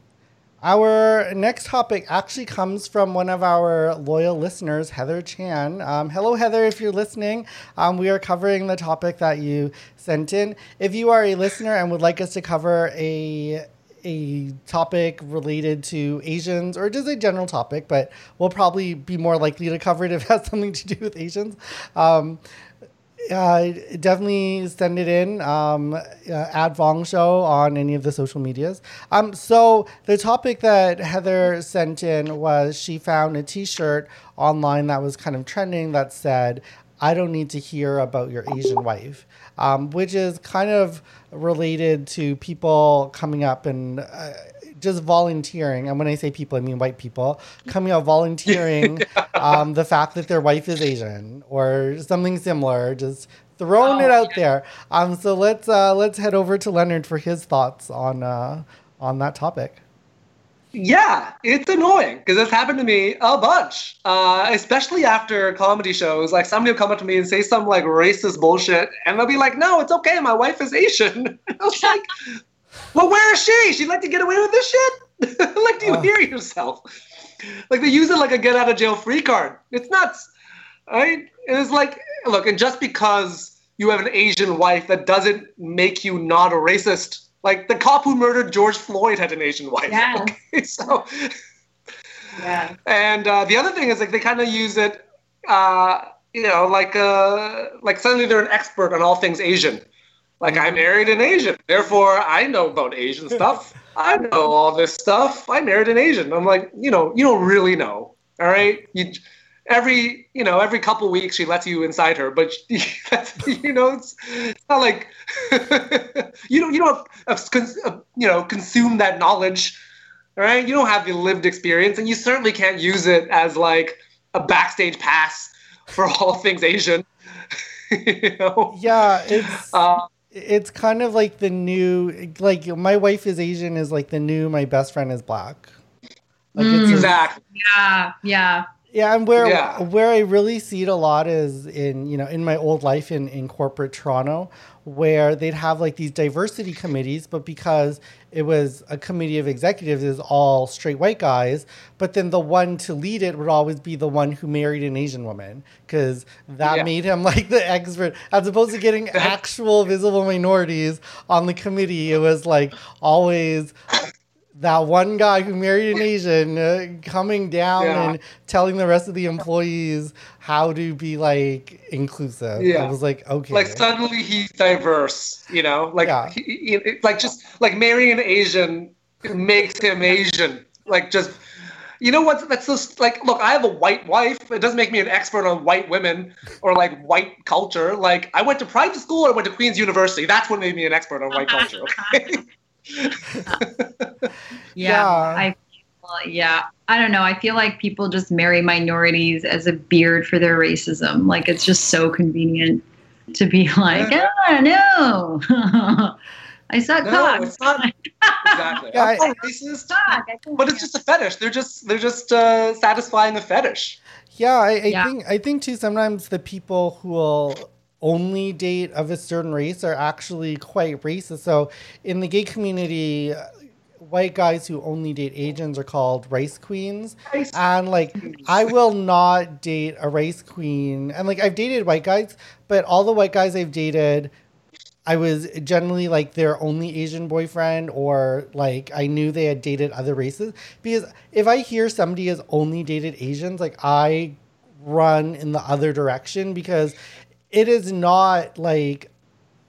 Our next topic actually comes from one of our loyal listeners, Heather Chan. Um, hello, Heather, if you're listening. Um, we are covering the topic that you sent in. If you are a listener and would like us to cover a a topic related to Asians or just a general topic, but we'll probably be more likely to cover it if it has something to do with Asians. Um, uh, definitely send it in. Um, uh, at Vong Show on any of the social medias. Um, so the topic that Heather sent in was she found a T-shirt online that was kind of trending that said, "I don't need to hear about your Asian wife," um, which is kind of related to people coming up and. Uh, just volunteering, and when I say people, I mean white people coming out volunteering um, the fact that their wife is Asian or something similar, just throwing oh, it out yeah. there. Um, so let's uh, let's head over to Leonard for his thoughts on uh, on that topic. Yeah, it's annoying because it's happened to me a bunch, uh, especially after comedy shows. Like somebody will come up to me and say some like racist bullshit, and they'll be like, "No, it's okay. My wife is Asian." I was like, well, where is she? She'd like to get away with this shit? like, do you uh. hear yourself? Like, they use it like a get out of jail free card. It's nuts. Right? It's like, look, and just because you have an Asian wife, that doesn't make you not a racist. Like, the cop who murdered George Floyd had an Asian wife. Yeah. Okay, so. Yeah. And uh, the other thing is, like, they kind of use it, uh, you know, like, uh, like suddenly they're an expert on all things Asian. Like I married an Asian, therefore I know about Asian stuff. I know all this stuff. I married an Asian. I'm like, you know, you don't really know. All right, you every you know every couple weeks she lets you inside her, but you know it's, it's not like you don't you don't you know consume that knowledge. All right, you don't have the lived experience, and you certainly can't use it as like a backstage pass for all things Asian. you know? Yeah, it's. Uh, it's kind of like the new like my wife is asian is like the new my best friend is black like mm. exactly yeah yeah yeah and where yeah. where i really see it a lot is in you know in my old life in in corporate toronto where they'd have like these diversity committees, but because it was a committee of executives is all straight white guys, but then the one to lead it would always be the one who married an Asian woman because that yeah. made him like the expert as opposed to getting actual visible minorities on the committee. It was like always that one guy who married an Asian uh, coming down yeah. and telling the rest of the employees how to be like inclusive. Yeah. I was like, okay. Like suddenly he's diverse, you know? Like yeah. he, he, like just like marrying an Asian makes him Asian. Like just you know what? That's just like, look, I have a white wife. It doesn't make me an expert on white women or like white culture. Like, I went to private school or I went to Queen's University. That's what made me an expert on white culture. Okay? yeah, yeah. I yeah. I don't know. I feel like people just marry minorities as a beard for their racism. Like it's just so convenient to be like, oh no. I suck no, cock. It's not exactly. yeah, I'm not racist, but it's just a fetish. They're just they're just uh, satisfying a fetish. Yeah, I, I yeah. think I think too. Sometimes the people who will only date of a certain race are actually quite racist. So in the gay community, white guys who only date Asians are called race queens. Race and like I will not date a race queen. And like I've dated white guys, but all the white guys I've dated I was generally like their only Asian boyfriend, or like I knew they had dated other races. Because if I hear somebody has only dated Asians, like I run in the other direction because it is not like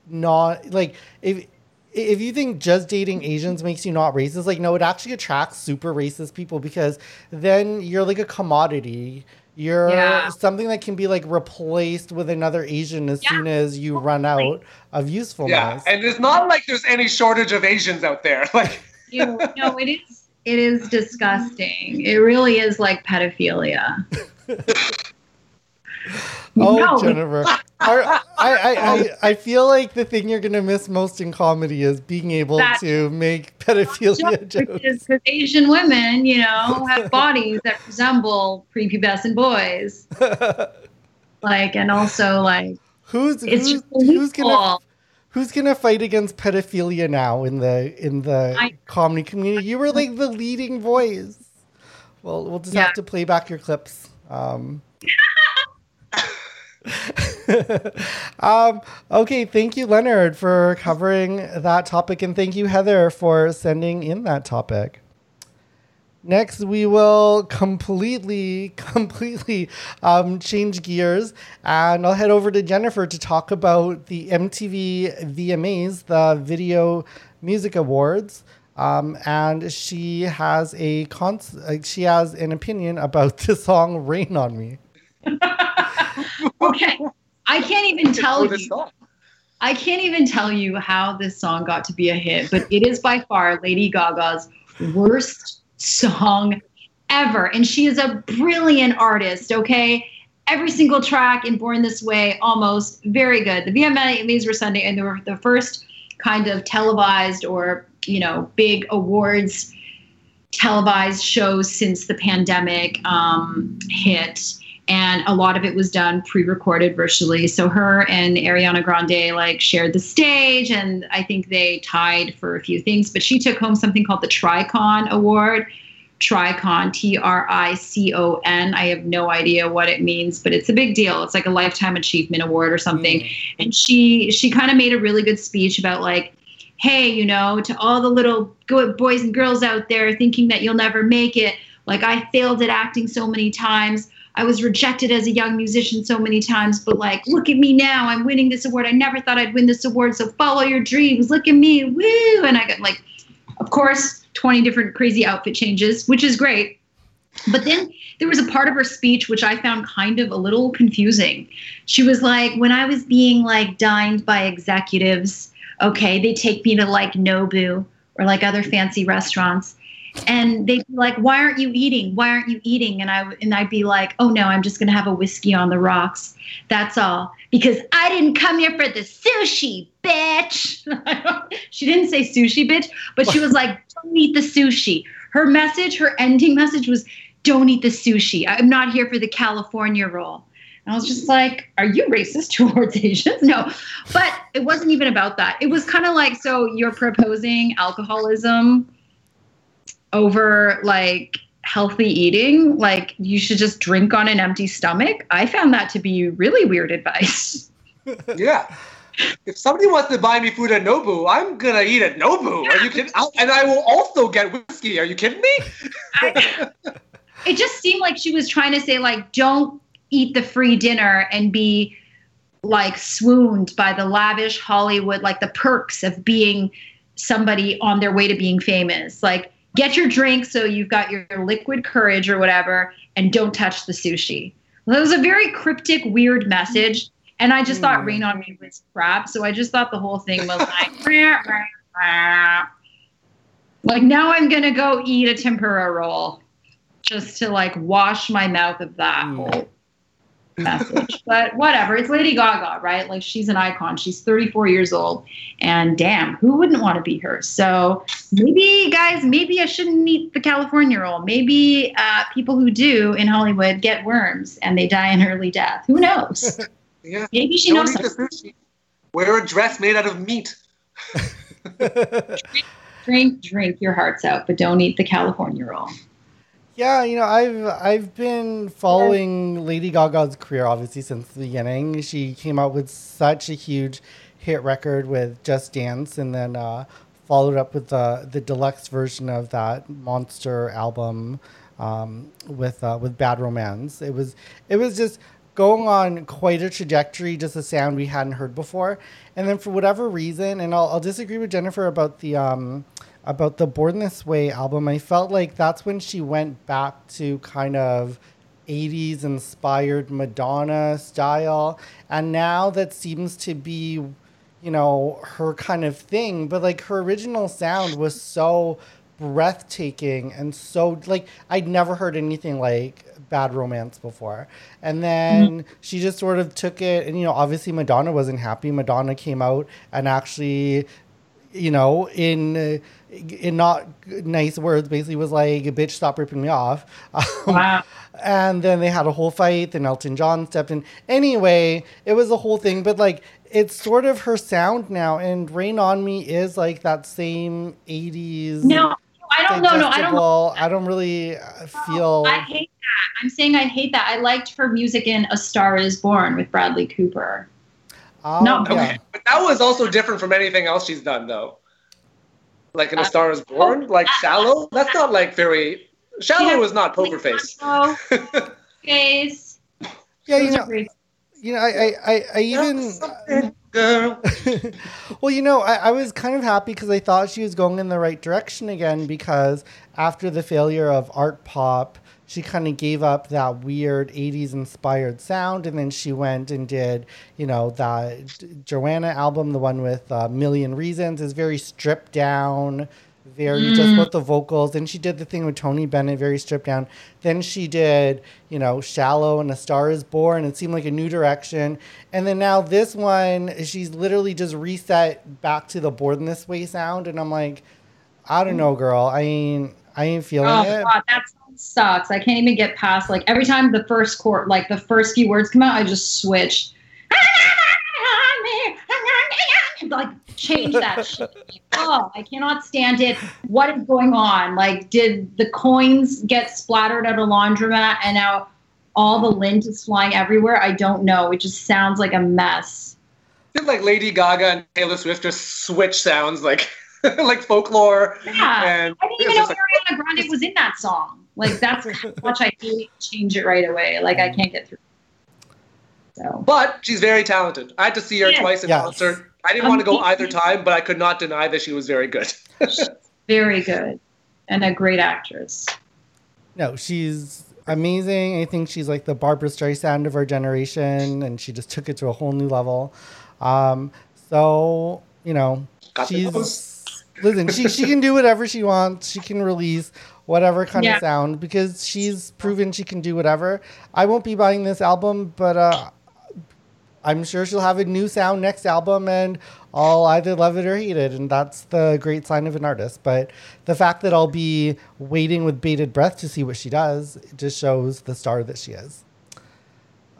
not like if if you think just dating Asians makes you not racist, like no, it actually attracts super racist people because then you're like a commodity. You're yeah. something that can be like replaced with another Asian as yeah. soon as you run out of usefulness. Yeah, and it's not like there's any shortage of Asians out there. Like, you no, it is. It is disgusting. It really is like pedophilia. oh, no. Jennifer. I, I, I, I feel like the thing you're going to miss most in comedy is being able that, to make pedophilia jokes. Because Asian women, you know, have bodies that resemble prepubescent boys. like, and also, like, who's, who's, who's going to who's gonna fight against pedophilia now in the in the I, comedy community? You were like the leading voice. Well, we'll just yeah. have to play back your clips. Um, um, okay, thank you, Leonard, for covering that topic, and thank you, Heather, for sending in that topic. Next, we will completely, completely um, change gears, and I'll head over to Jennifer to talk about the MTV VMAs, the Video Music Awards. Um, and she has a cons- uh, she has an opinion about the song "Rain on Me." okay, I can't even tell you. I can't even tell you how this song got to be a hit, but it is by far Lady Gaga's worst song ever. And she is a brilliant artist, okay? Every single track in Born This Way, almost very good. The VMAs were Sunday, and they were the first kind of televised or, you know, big awards televised shows since the pandemic um, hit and a lot of it was done pre-recorded virtually. So her and Ariana Grande like shared the stage, and I think they tied for a few things. But she took home something called the Tricon Award. Tricon, T R I C O N. I have no idea what it means, but it's a big deal. It's like a lifetime achievement award or something. Mm. And she she kind of made a really good speech about like, hey, you know, to all the little good boys and girls out there thinking that you'll never make it. Like I failed at acting so many times. I was rejected as a young musician so many times, but like, look at me now. I'm winning this award. I never thought I'd win this award. So follow your dreams. Look at me. Woo. And I got like, of course, 20 different crazy outfit changes, which is great. But then there was a part of her speech which I found kind of a little confusing. She was like, when I was being like dined by executives, okay, they take me to like Nobu or like other fancy restaurants and they'd be like, "Why aren't you eating? Why aren't you eating?" And I and I'd be like, "Oh no, I'm just gonna have a whiskey on the rocks. That's all because I didn't come here for the sushi, bitch." she didn't say sushi, bitch, but she was like, "Don't eat the sushi." Her message, her ending message was, "Don't eat the sushi. I'm not here for the California roll." And I was just like, are you racist towards Asians? No. But it wasn't even about that. It was kind of like, so you're proposing alcoholism over like healthy eating, like you should just drink on an empty stomach. I found that to be really weird advice. yeah. If somebody wants to buy me food at Nobu, I'm gonna eat at Nobu. Are you kidding? I'll, and I will also get whiskey. Are you kidding me? I, it just seemed like she was trying to say like, don't eat the free dinner and be like swooned by the lavish Hollywood, like the perks of being somebody on their way to being famous. Like get your drink so you've got your liquid courage or whatever, and don't touch the sushi. Well, that was a very cryptic, weird message. And I just mm. thought Rain on Me was crap. So I just thought the whole thing was like, rah, rah, rah. like now I'm going to go eat a tempura roll just to like wash my mouth of that mm. Message. but whatever. It's Lady Gaga, right? Like she's an icon. She's 34 years old. And damn, who wouldn't want to be her? So maybe, guys, maybe I shouldn't eat the California roll. Maybe uh, people who do in Hollywood get worms and they die an early death. Who knows? yeah. Maybe she Don't knows something. Wear a dress made out of meat. drink, drink, drink your hearts out, but don't eat the California roll. Yeah, you know, I've I've been following Lady Gaga's career obviously since the beginning. She came out with such a huge hit record with Just Dance, and then uh, followed up with the the deluxe version of that monster album um, with uh, with Bad Romance. It was it was just going on quite a trajectory, just a sound we hadn't heard before. And then for whatever reason, and I'll, I'll disagree with Jennifer about the um, about the Born This Way album, I felt like that's when she went back to kind of 80s inspired Madonna style. And now that seems to be, you know, her kind of thing. But like her original sound was so breathtaking and so like I'd never heard anything like Bad Romance before. And then mm-hmm. she just sort of took it and you know obviously Madonna wasn't happy. Madonna came out and actually you know in in not nice words basically was like bitch stop ripping me off. Wow. and then they had a whole fight then Elton John stepped in. Anyway, it was a whole thing but like it's sort of her sound now and Rain on Me is like that same 80s No I don't know. No, I don't. Know. I don't really uh, feel. I hate that. I'm saying I hate that. I liked her music in "A Star Is Born" with Bradley Cooper. Oh, no, okay. Yeah. But that was also different from anything else she's done, though. Like in "A Star Is Born," like "Shallow." That's not like very. "Shallow" is not poker face. face. Yeah, you know. You know, I, I, I, even girl. well, you know, I, I was kind of happy because I thought she was going in the right direction again because after the failure of art pop, she kind of gave up that weird 80s inspired sound and then she went and did you know that Joanne album the one with a uh, million reasons is very stripped down very mm. just with the vocals. Then she did the thing with Tony Bennett, very stripped down. Then she did, you know, Shallow and A Star is Born. It seemed like a new direction. And then now this one, she's literally just reset back to the Born This Way sound. And I'm like, I don't know, girl. I ain't, I ain't feeling oh, it. God, that sucks. I can't even get past, like, every time the first court, like, the first few words come out, I just switch. like change that shit. Oh, I cannot stand it. What is going on? Like, did the coins get splattered at a laundromat and now all the lint is flying everywhere? I don't know. It just sounds like a mess. Did like Lady Gaga and Taylor Swift just switch sounds like like folklore? Yeah. And I didn't even know like, Ariana Grande was in that song. Like that's how much I hate change it right away. Like I can't get through. So. But she's very talented. I had to see her twice in yes. concert. I didn't want to go either time, but I could not deny that she was very good. very good, and a great actress. No, she's amazing. I think she's like the Barbra Streisand of our generation, and she just took it to a whole new level. Um, so you know, Got she's listen. She she can do whatever she wants. She can release whatever kind yeah. of sound because she's proven she can do whatever. I won't be buying this album, but uh, I'm sure she'll have a new sound next album and I'll either love it or hate it. And that's the great sign of an artist. But the fact that I'll be waiting with bated breath to see what she does just shows the star that she is.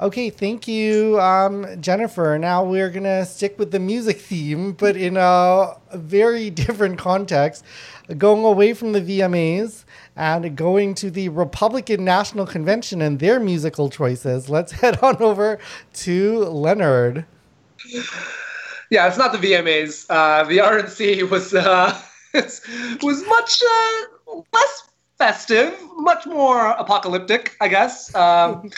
Okay, thank you, um, Jennifer. Now we're going to stick with the music theme, but in a, very different context, going away from the VMAs and going to the Republican National Convention and their musical choices. Let's head on over to Leonard. Yeah, it's not the VMAs. Uh, the RNC was uh, was much uh, less festive, much more apocalyptic, I guess. Um,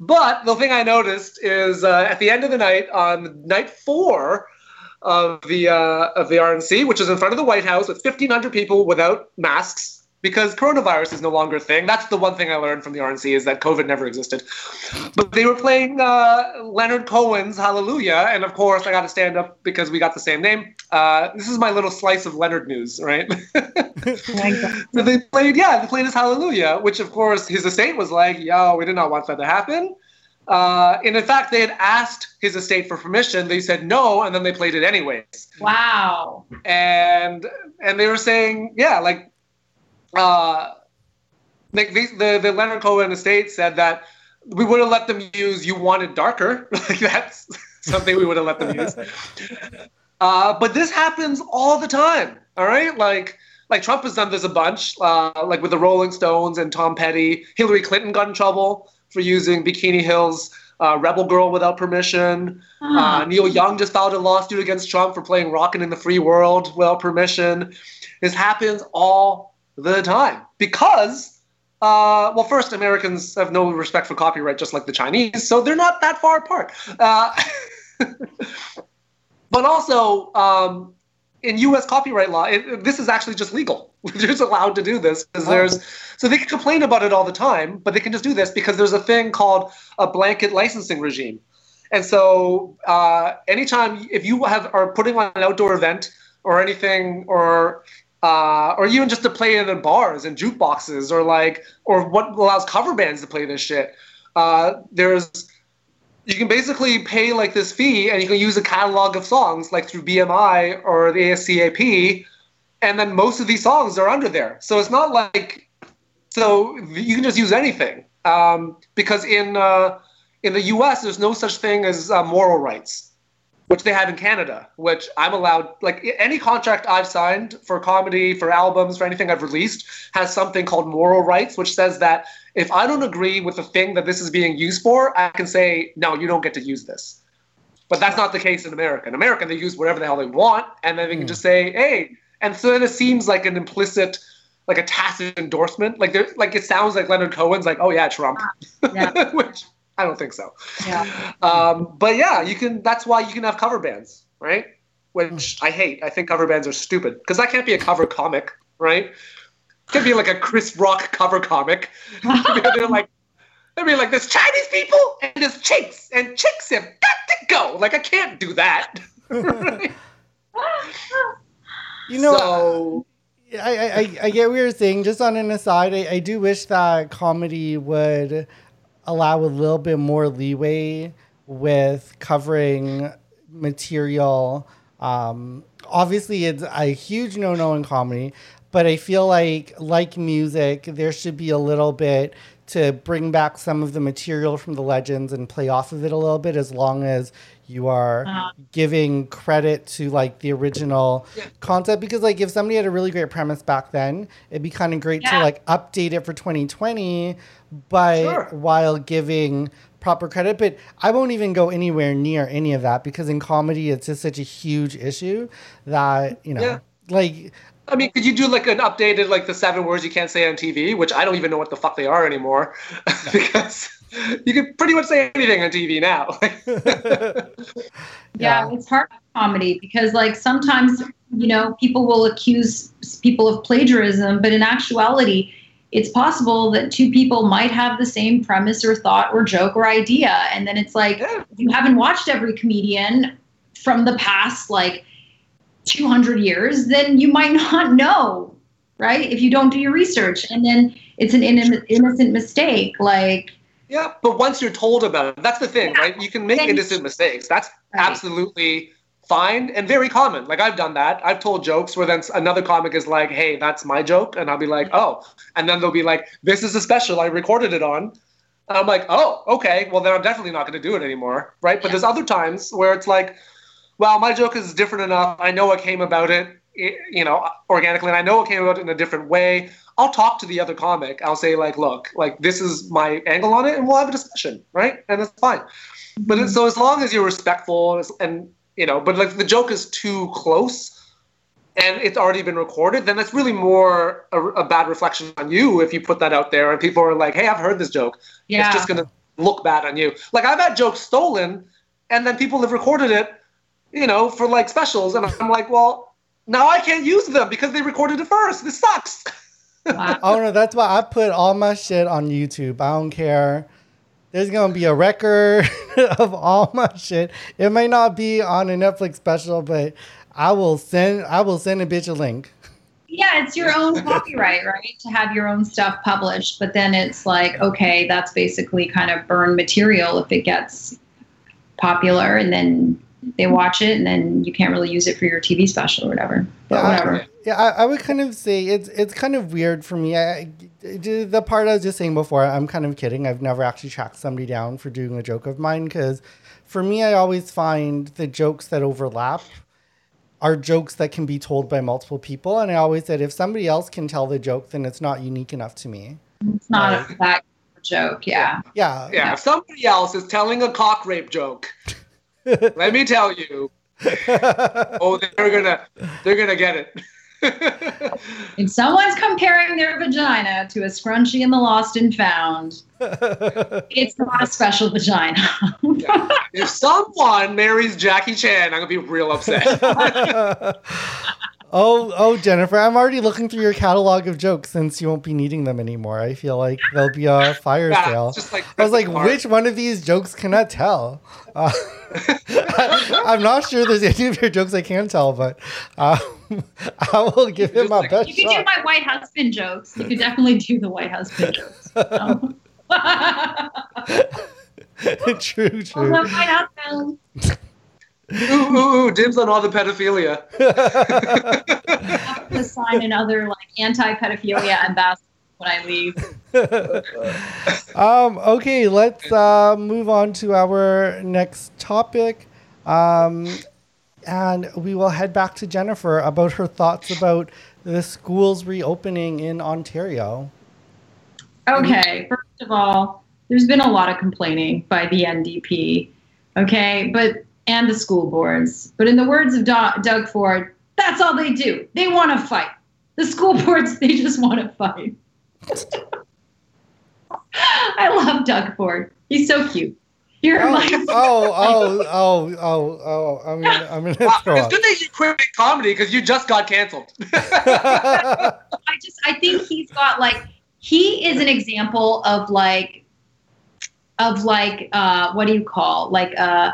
but the thing I noticed is uh, at the end of the night, on night four of the uh, of the RNC, which is in front of the White House with 1,500 people without masks, because coronavirus is no longer a thing. That's the one thing I learned from the RNC is that COVID never existed. But they were playing uh, Leonard Cohen's Hallelujah, and of course I got to stand up because we got the same name. Uh, this is my little slice of Leonard news, right? so they played, yeah, they played his Hallelujah, which of course his estate was like, "Yo, we did not want that to happen." Uh, and in fact, they had asked his estate for permission. They said no, and then they played it anyways. Wow. And and they were saying, yeah, like uh, like the, the, the Leonard Cohen estate said that we would have let them use "You Want It Darker." like that's something we would have let them use. Uh, but this happens all the time. All right, like like Trump has done this a bunch, uh, like with the Rolling Stones and Tom Petty. Hillary Clinton got in trouble for using Bikini Kill's uh, "Rebel Girl" without permission. Uh, Neil Young just filed a lawsuit against Trump for playing "Rockin' in the Free World" without permission. This happens all the time because uh, well, first, Americans have no respect for copyright, just like the Chinese, so they're not that far apart. But also, um, in U.S. copyright law, it, this is actually just legal. They're just allowed to do this because oh. there's so they can complain about it all the time, but they can just do this because there's a thing called a blanket licensing regime. And so, uh, anytime if you have are putting on an outdoor event or anything, or uh, or even just to play it in bars and jukeboxes, or like, or what allows cover bands to play this shit. Uh, there's you can basically pay like this fee and you can use a catalog of songs like through BMI or the ASCAP and then most of these songs are under there. So it's not like so you can just use anything um, because in uh, in the U.S. there's no such thing as uh, moral rights, which they have in Canada. Which I'm allowed like any contract I've signed for comedy, for albums, for anything I've released has something called moral rights, which says that if I don't agree with the thing that this is being used for, I can say no, you don't get to use this. But that's not the case in America. In America, they use whatever the hell they want, and then they can mm. just say, "Hey, and so then it seems like an implicit like a tacit endorsement like there like it sounds like leonard cohen's like oh yeah trump yeah. which i don't think so yeah. Um, but yeah you can that's why you can have cover bands right which i hate i think cover bands are stupid because that can't be a cover comic right it could be like a chris rock cover comic they're like they'd be like there's chinese people and there's chicks and chicks have got to go like i can't do that right? You know, so, I, I, I get what you're saying. Just on an aside, I, I do wish that comedy would allow a little bit more leeway with covering material. Um, obviously, it's a huge no no in comedy, but I feel like, like music, there should be a little bit to bring back some of the material from the legends and play off of it a little bit as long as you are uh-huh. giving credit to like the original yeah. concept because like if somebody had a really great premise back then it'd be kind of great yeah. to like update it for 2020 but sure. while giving proper credit but i won't even go anywhere near any of that because in comedy it's just such a huge issue that you know yeah. like I mean, could you do like an updated, like the seven words you can't say on TV, which I don't even know what the fuck they are anymore, because you can pretty much say anything on TV now. yeah. yeah, it's hard comedy because like sometimes you know people will accuse people of plagiarism, but in actuality, it's possible that two people might have the same premise or thought or joke or idea, and then it's like yeah. you haven't watched every comedian from the past like 200 years, then you might not know, right? If you don't do your research, and then it's an innocent mistake, like yeah, but once you're told about it, that's the thing, yeah. right? You can make innocent mistakes. That's right. absolutely fine and very common. Like I've done that. I've told jokes where then another comic is like, "Hey, that's my joke," and I'll be like, "Oh," and then they'll be like, "This is a special I recorded it on." And I'm like, "Oh, okay. Well, then I'm definitely not going to do it anymore." Right? But yeah. there's other times where it's like, "Well, my joke is different enough. I know what came about it." you know, organically, and I know it came about it in a different way. I'll talk to the other comic. I'll say like, look, like this is my angle on it, and we'll have a discussion, right? And that's fine. Mm-hmm. But so as long as you're respectful and, you know, but like the joke is too close and it's already been recorded, then that's really more a, a, bad reflection on you if you put that out there and people are like, hey, I've heard this joke. Yeah. It's just gonna look bad on you. Like I've had jokes stolen, and then people have recorded it, you know, for like specials, and I'm like, well, now I can't use them because they recorded it first. This sucks. Wow. oh no, that's why I put all my shit on YouTube. I don't care. There's gonna be a record of all my shit. It may not be on a Netflix special, but I will send I will send a bitch a link. Yeah, it's your own copyright, right? To have your own stuff published, but then it's like, okay, that's basically kind of burn material if it gets popular, and then they watch it, and then you can't really use it for your TV special or whatever. But yeah, whatever. I, yeah, I, I, would kind of say it's it's kind of weird for me. I, the part I was just saying before, I'm kind of kidding. I've never actually tracked somebody down for doing a joke of mine because for me, I always find the jokes that overlap are jokes that can be told by multiple people. And I always said if somebody else can tell the joke, then it's not unique enough to me. It's not like, a that joke, yeah. yeah. Yeah. Yeah. If somebody else is telling a cock rape joke, let me tell you, oh, they're gonna they're gonna get it. if someone's comparing their vagina to a scrunchie in the lost and found, it's not a special vagina. yeah. If someone marries Jackie Chan, I'm gonna be real upset. Oh, oh, Jennifer, I'm already looking through your catalog of jokes since you won't be needing them anymore. I feel like there'll be a fire Yeah, sale. like I was like, Mark. which one of these jokes can I tell? Uh, I, am not sure there's any of your jokes I can tell, but um, I will give him my like- best You could do my white husband jokes. You could definitely do the white husband jokes. Um, true, I true. Love white husband. Ooh, ooh, ooh, dibs on all the pedophilia. have to sign another like anti-pedophilia ambassador when I leave. um, okay, let's uh, move on to our next topic. Um, and we will head back to Jennifer about her thoughts about the schools reopening in Ontario. Okay, first of all, there's been a lot of complaining by the NDP, okay, but and the school boards. But in the words of Doug Ford, that's all they do. They want to fight. The school boards, they just want to fight. I love Doug Ford. He's so cute. He Oh, reminds oh, oh, oh, oh, oh! I'm gonna, I'm gonna Wow, it's good that you quit comedy because you just got canceled. I just I think he's got like he is an example of like of like uh what do you call like uh,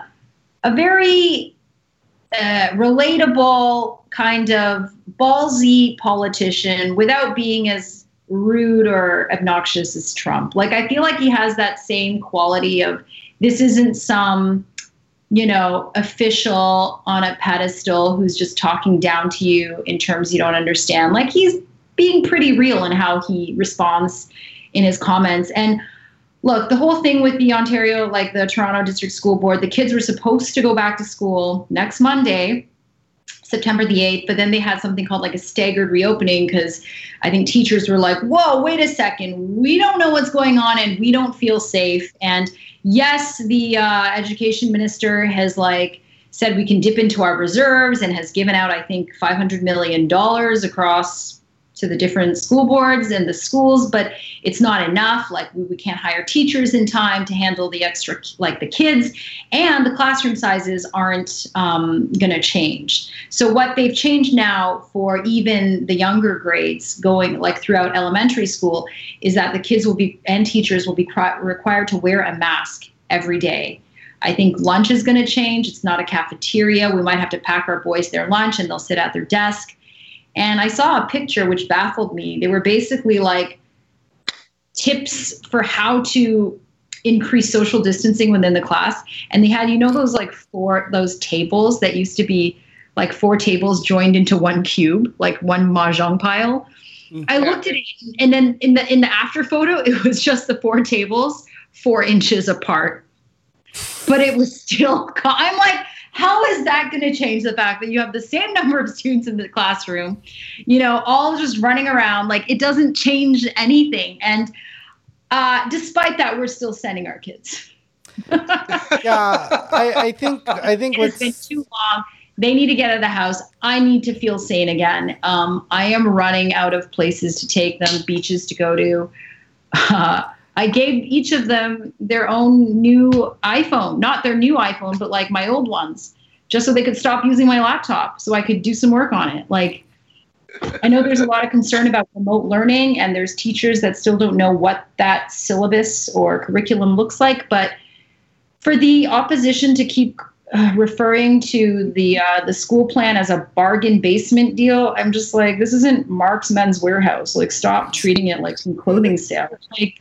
a very uh, relatable kind of ballsy politician without being as rude or obnoxious as Trump. Like I feel like he has that same quality of this isn't some you know, official on a pedestal who's just talking down to you in terms you don't understand. Like he's being pretty real in how he responds in his comments. And look, the whole thing with the Ontario, like the Toronto District School Board, the kids were supposed to go back to school next Monday. September the 8th, but then they had something called like a staggered reopening because I think teachers were like, whoa, wait a second, we don't know what's going on and we don't feel safe. And yes, the uh, education minister has like said we can dip into our reserves and has given out, I think, $500 million across to the different school boards and the schools, but it's not enough. Like we, we can't hire teachers in time to handle the extra, like the kids, and the classroom sizes aren't um, going to change. So what they've changed now for even the younger grades going like throughout elementary school is that the kids will be and teachers will be required to wear a mask every day. I think lunch is going to change. It's not a cafeteria. We might have to pack our boys their lunch and they'll sit at their desk. And I saw a picture which baffled me. They were basically like tips for how to increase social distancing within the class. And they had, you know, those like four, those tables that used to be like four tables joined into one cube, like one mahjong pile. Mm-hmm. I looked at it, and then in the in the after photo, it was just the four tables four inches apart. But it was still. I'm like, how is that going to change the fact that you have the same number of students in the classroom, you know, all just running around? Like it doesn't change anything. And uh, despite that, we're still sending our kids. yeah, I, I think I think It's been too long. They need to get out of the house. I need to feel sane again. Um, I am running out of places to take them, beaches to go to. Uh, I gave each of them their own new iPhone, not their new iPhone, but like my old ones, just so they could stop using my laptop so I could do some work on it. Like, I know there's a lot of concern about remote learning, and there's teachers that still don't know what that syllabus or curriculum looks like. But for the opposition to keep uh, referring to the uh, the school plan as a bargain basement deal, I'm just like, this isn't Mark's Men's Warehouse. Like, stop treating it like some clothing sale. Like,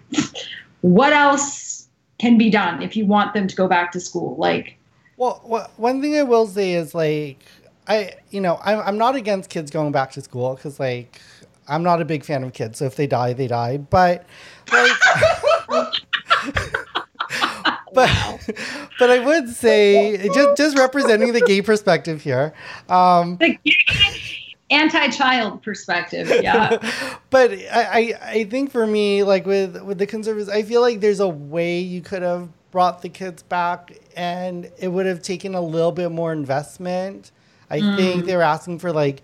what else can be done if you want them to go back to school? Like, Well, wha- one thing I will say is like I, you know, I'm I'm not against kids going back to school because like I'm not a big fan of kids. So if they die, they die. But like, but but I would say just just representing the gay perspective here. Um, the anti-child perspective. Yeah. but I, I I think for me, like with with the conservatives, I feel like there's a way you could have brought the kids back, and it would have taken a little bit more investment. I think they were asking for like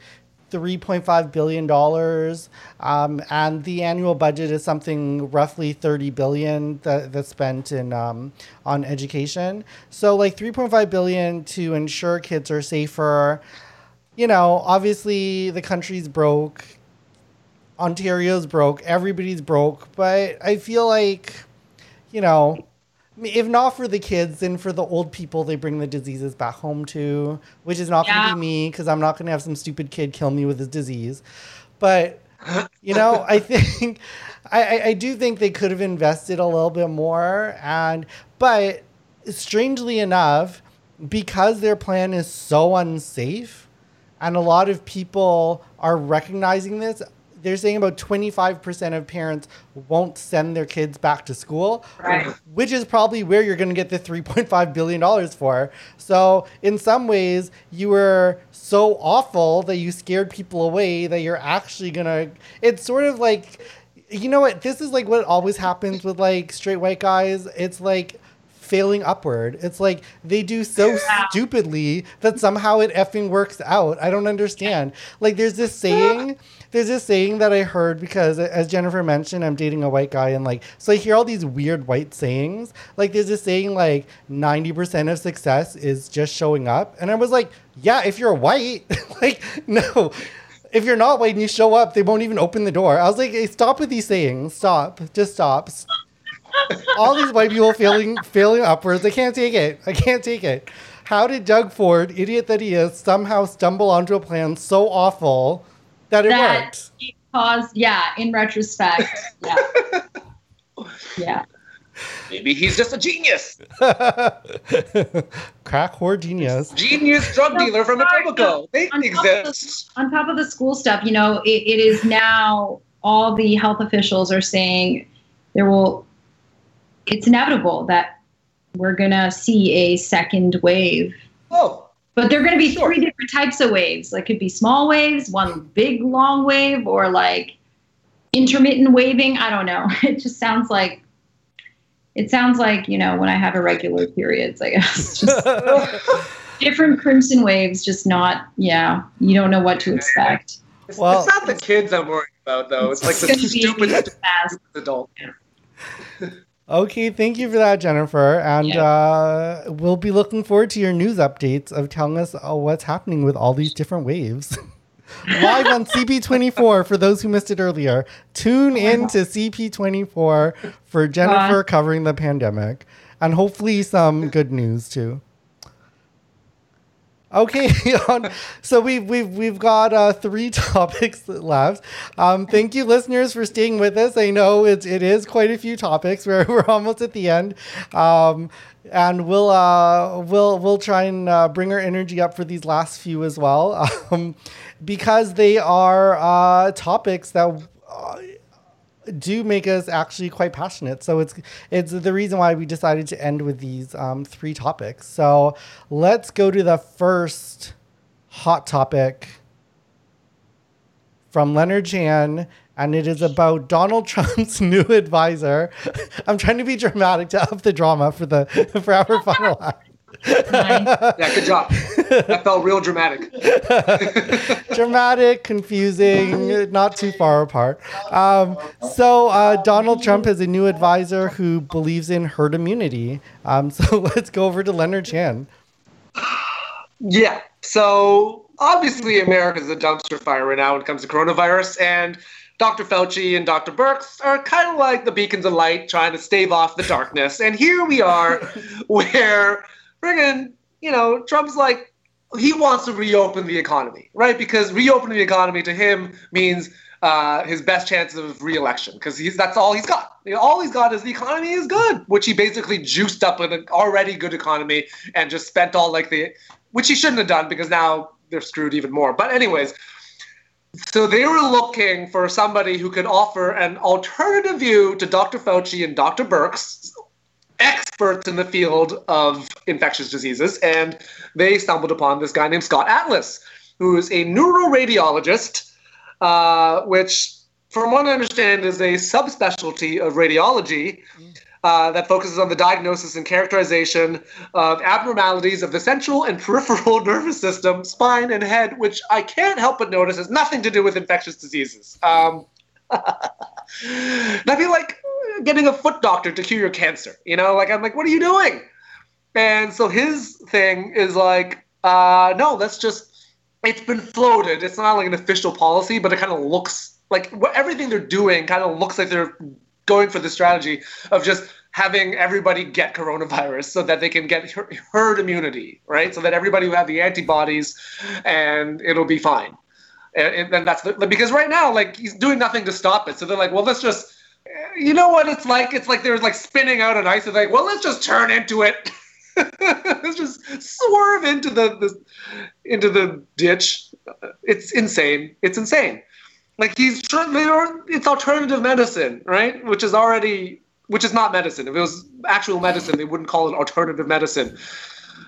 three point five billion dollars, um, and the annual budget is something roughly thirty billion that, that's spent in um, on education. So like three point five billion to ensure kids are safer you know, obviously the country's broke. Ontario's broke. Everybody's broke. But I feel like, you know, if not for the kids, then for the old people, they bring the diseases back home to, which is not Yeah. going to be me because I'm not going to have some stupid kid kill me with his disease. But, you know, I think, I, I, do think they could have invested a little bit more. And, but strangely enough, because their plan is so unsafe, and a lot of people are recognizing this. They're saying about 25% of parents won't send their kids back to school, Right. which is probably where you're going to get the $3.5 billion for. So, in some ways, you were so awful that you scared people away that you're actually going to. It's sort of like, you know what? This is like what always happens with like straight white guys. It's like, failing upward. It's like they do so stupidly that somehow it effing works out. I don't understand. Like there's this saying, there's this saying that I heard because as Jennifer mentioned, I'm dating a white guy and like so I hear all these weird white sayings. Like there's this saying like 90% of success is just showing up. And I was like, yeah, if you're white, like no. If you're not white and you show up, they won't even open the door. I was like, hey, stop with these sayings. Stop. Just stop all these white people failing failing upwards. I can't take it. I can't take it. How did Doug Ford, idiot that he is, somehow stumble onto a plan so awful that it That worked? it caused, yeah, in retrospect, yeah. Yeah. Maybe he's just a genius. Crack whore genius. Genius drug dealer from Etobicoke. They On top the- exist. on top of the school stuff, you know, it, it is now all the health officials are saying there will, it's inevitable that we're going to see a second wave. Oh, But there are going to be Sure. three different types of waves. Like, it could be small waves, one big long wave, or like intermittent waving. I don't know. It just sounds like, it sounds like, you know, when I have irregular periods, I guess. Just different crimson waves, just not, yeah, you don't know what to expect. it's, Well- it's not the kids I'm worried about, though. It's like the gonna stupid, stupid fast. adult. Okay, thank you for that, Jennifer. And uh, we'll be looking forward to your news updates of telling us uh, what's happening with all these different waves. Live on CP24 for those who missed it earlier. Tune in to CP24 for Jennifer covering the pandemic and hopefully some good news too. Okay, so we've we've we've got uh, three topics left. Um, thank you, listeners, for staying with us. I know it's it is quite a few topics. We're we're almost at the end, um, and we'll uh, we'll we'll try and uh, bring our energy up for these last few as well, um, because they are uh, topics that. Do make us actually quite passionate. So it's it's the reason why we decided to end with these um, three topics. So let's go to the first hot topic from Leonard Chan, and it is about Donald Trump's new advisor. I'm trying to be dramatic to up the drama for the for our final act. Yeah, good job. That felt real dramatic. dramatic, confusing, not too far apart. Um, so uh, Donald Trump has a new advisor who believes in herd immunity. Um, so let's go over to Leonard Chan. Yeah. So obviously, America's a dumpster fire right now when it comes to coronavirus, and Dr. Fauci and Dr. Birx are kind of like the beacons of light trying to stave off the darkness. And here we are, where friggin', you know, Trump's like, he wants to reopen the economy, right? Because reopening the economy to him means uh, his best chance of reelection because that's all he's got. All he's got is the economy is good, which he basically juiced up an already good economy and just spent all like the, which he shouldn't have done because now they're screwed even more. But anyways, so they were looking for somebody who could offer an alternative view to Dr. Fauci and Dr. Birx, experts in the field of infectious diseases, and they stumbled upon this guy named Scott Atlas, who is a neuroradiologist, uh, which, from what I understand, is a subspecialty of radiology. Uh, that focuses on the diagnosis and characterization of abnormalities of the central and peripheral nervous system, spine, and head, which I can't help but notice has nothing to do with infectious diseases. Um, that'd be like getting a foot doctor to cure your cancer. You know, like I'm like, what are you doing? And so his thing is like, uh, no, let's just it's been floated. It's not like an official policy, but it kind of looks like what, everything they're doing kind of looks like they're going for the strategy of just having everybody get coronavirus so that they can get herd immunity, right? So that everybody will have the antibodies and it'll be fine. And, and that's the, because right now, like he's doing nothing to stop it. So they're like, well, let's just, you know what it's like? It's like they're like spinning out an ice. It's like, well, let's just turn into it. let's just swerve into the, the into the ditch. It's insane. It's insane. Like he's. It's alternative medicine, right? Which is already which is not medicine. If it was actual medicine, they wouldn't call it alternative medicine.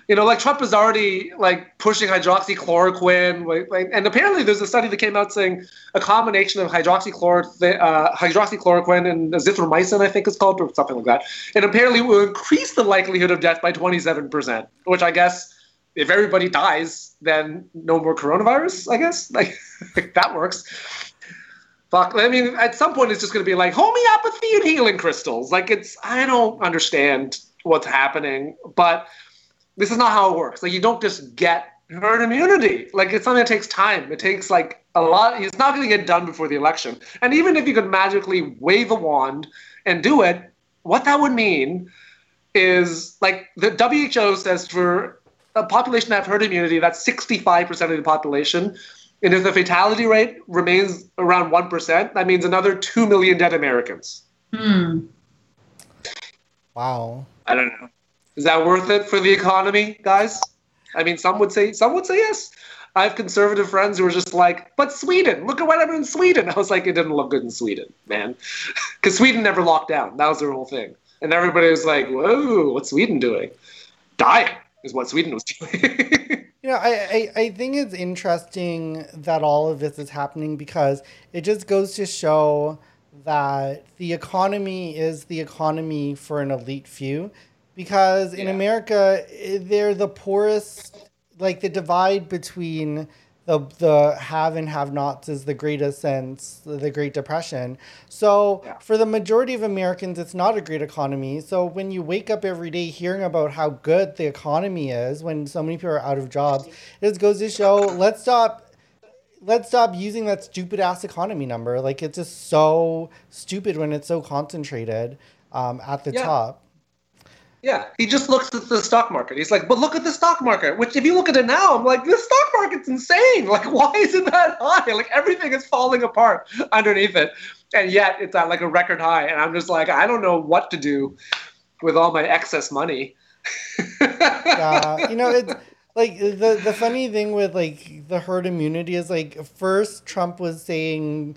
You know, like Trump is already like pushing hydroxychloroquine, like, like, and apparently there's a study that came out saying a combination of hydroxychloroquine, uh, hydroxychloroquine and azithromycin, I think it's called, or something like that, and apparently will increase the likelihood of death by 27%. Which I guess, if everybody dies, then no more coronavirus. I guess like that works fuck. I mean, at some point, it's just going to be like homeopathy and healing crystals. Like, it's, I don't understand what's happening, but this is not how it works. Like, you don't just get herd immunity. Like, it's something that takes time. It takes, like, a lot. It's not going to get done before the election. And even if you could magically wave a wand and do it, what that would mean is, like, the WHO says for a population that have herd immunity, that's 65% of the population and if the fatality rate remains around 1%, that means another 2 million dead Americans. Hmm. Wow. I don't know. Is that worth it for the economy, guys? I mean, some would say some would say yes. I have conservative friends who are just like, but Sweden, look at what happened in Sweden. I was like, it didn't look good in Sweden, man. Because Sweden never locked down. That was their whole thing. And everybody was like, whoa, what's Sweden doing? Dying is what Sweden was doing. You know, I, I, I think it's interesting that all of this is happening because it just goes to show that the economy is the economy for an elite few. Because in Yeah. America, eh, they're the poorest, like the divide between the the have and have nots is the greatest since the Great Depression. So Yeah. for the majority of Americans, it's not a great economy. So when you wake up every day hearing about how good the economy is, when so many people are out of jobs, it just goes to show let's stop let's stop using that stupid ass economy number. Like it's just so stupid when it's so concentrated um, at the Yeah. top. Yeah, he just looks at the stock market. He's like, but look at the stock market. Which, if you look at it now, I'm like, the stock market's insane. Like, why is it that high? Like, everything is falling apart underneath it, and yet it's at like a record high. And I'm just like, I don't know what to do with all my excess money. yeah, you know, it's like the the funny thing with like the herd immunity is like first Trump was saying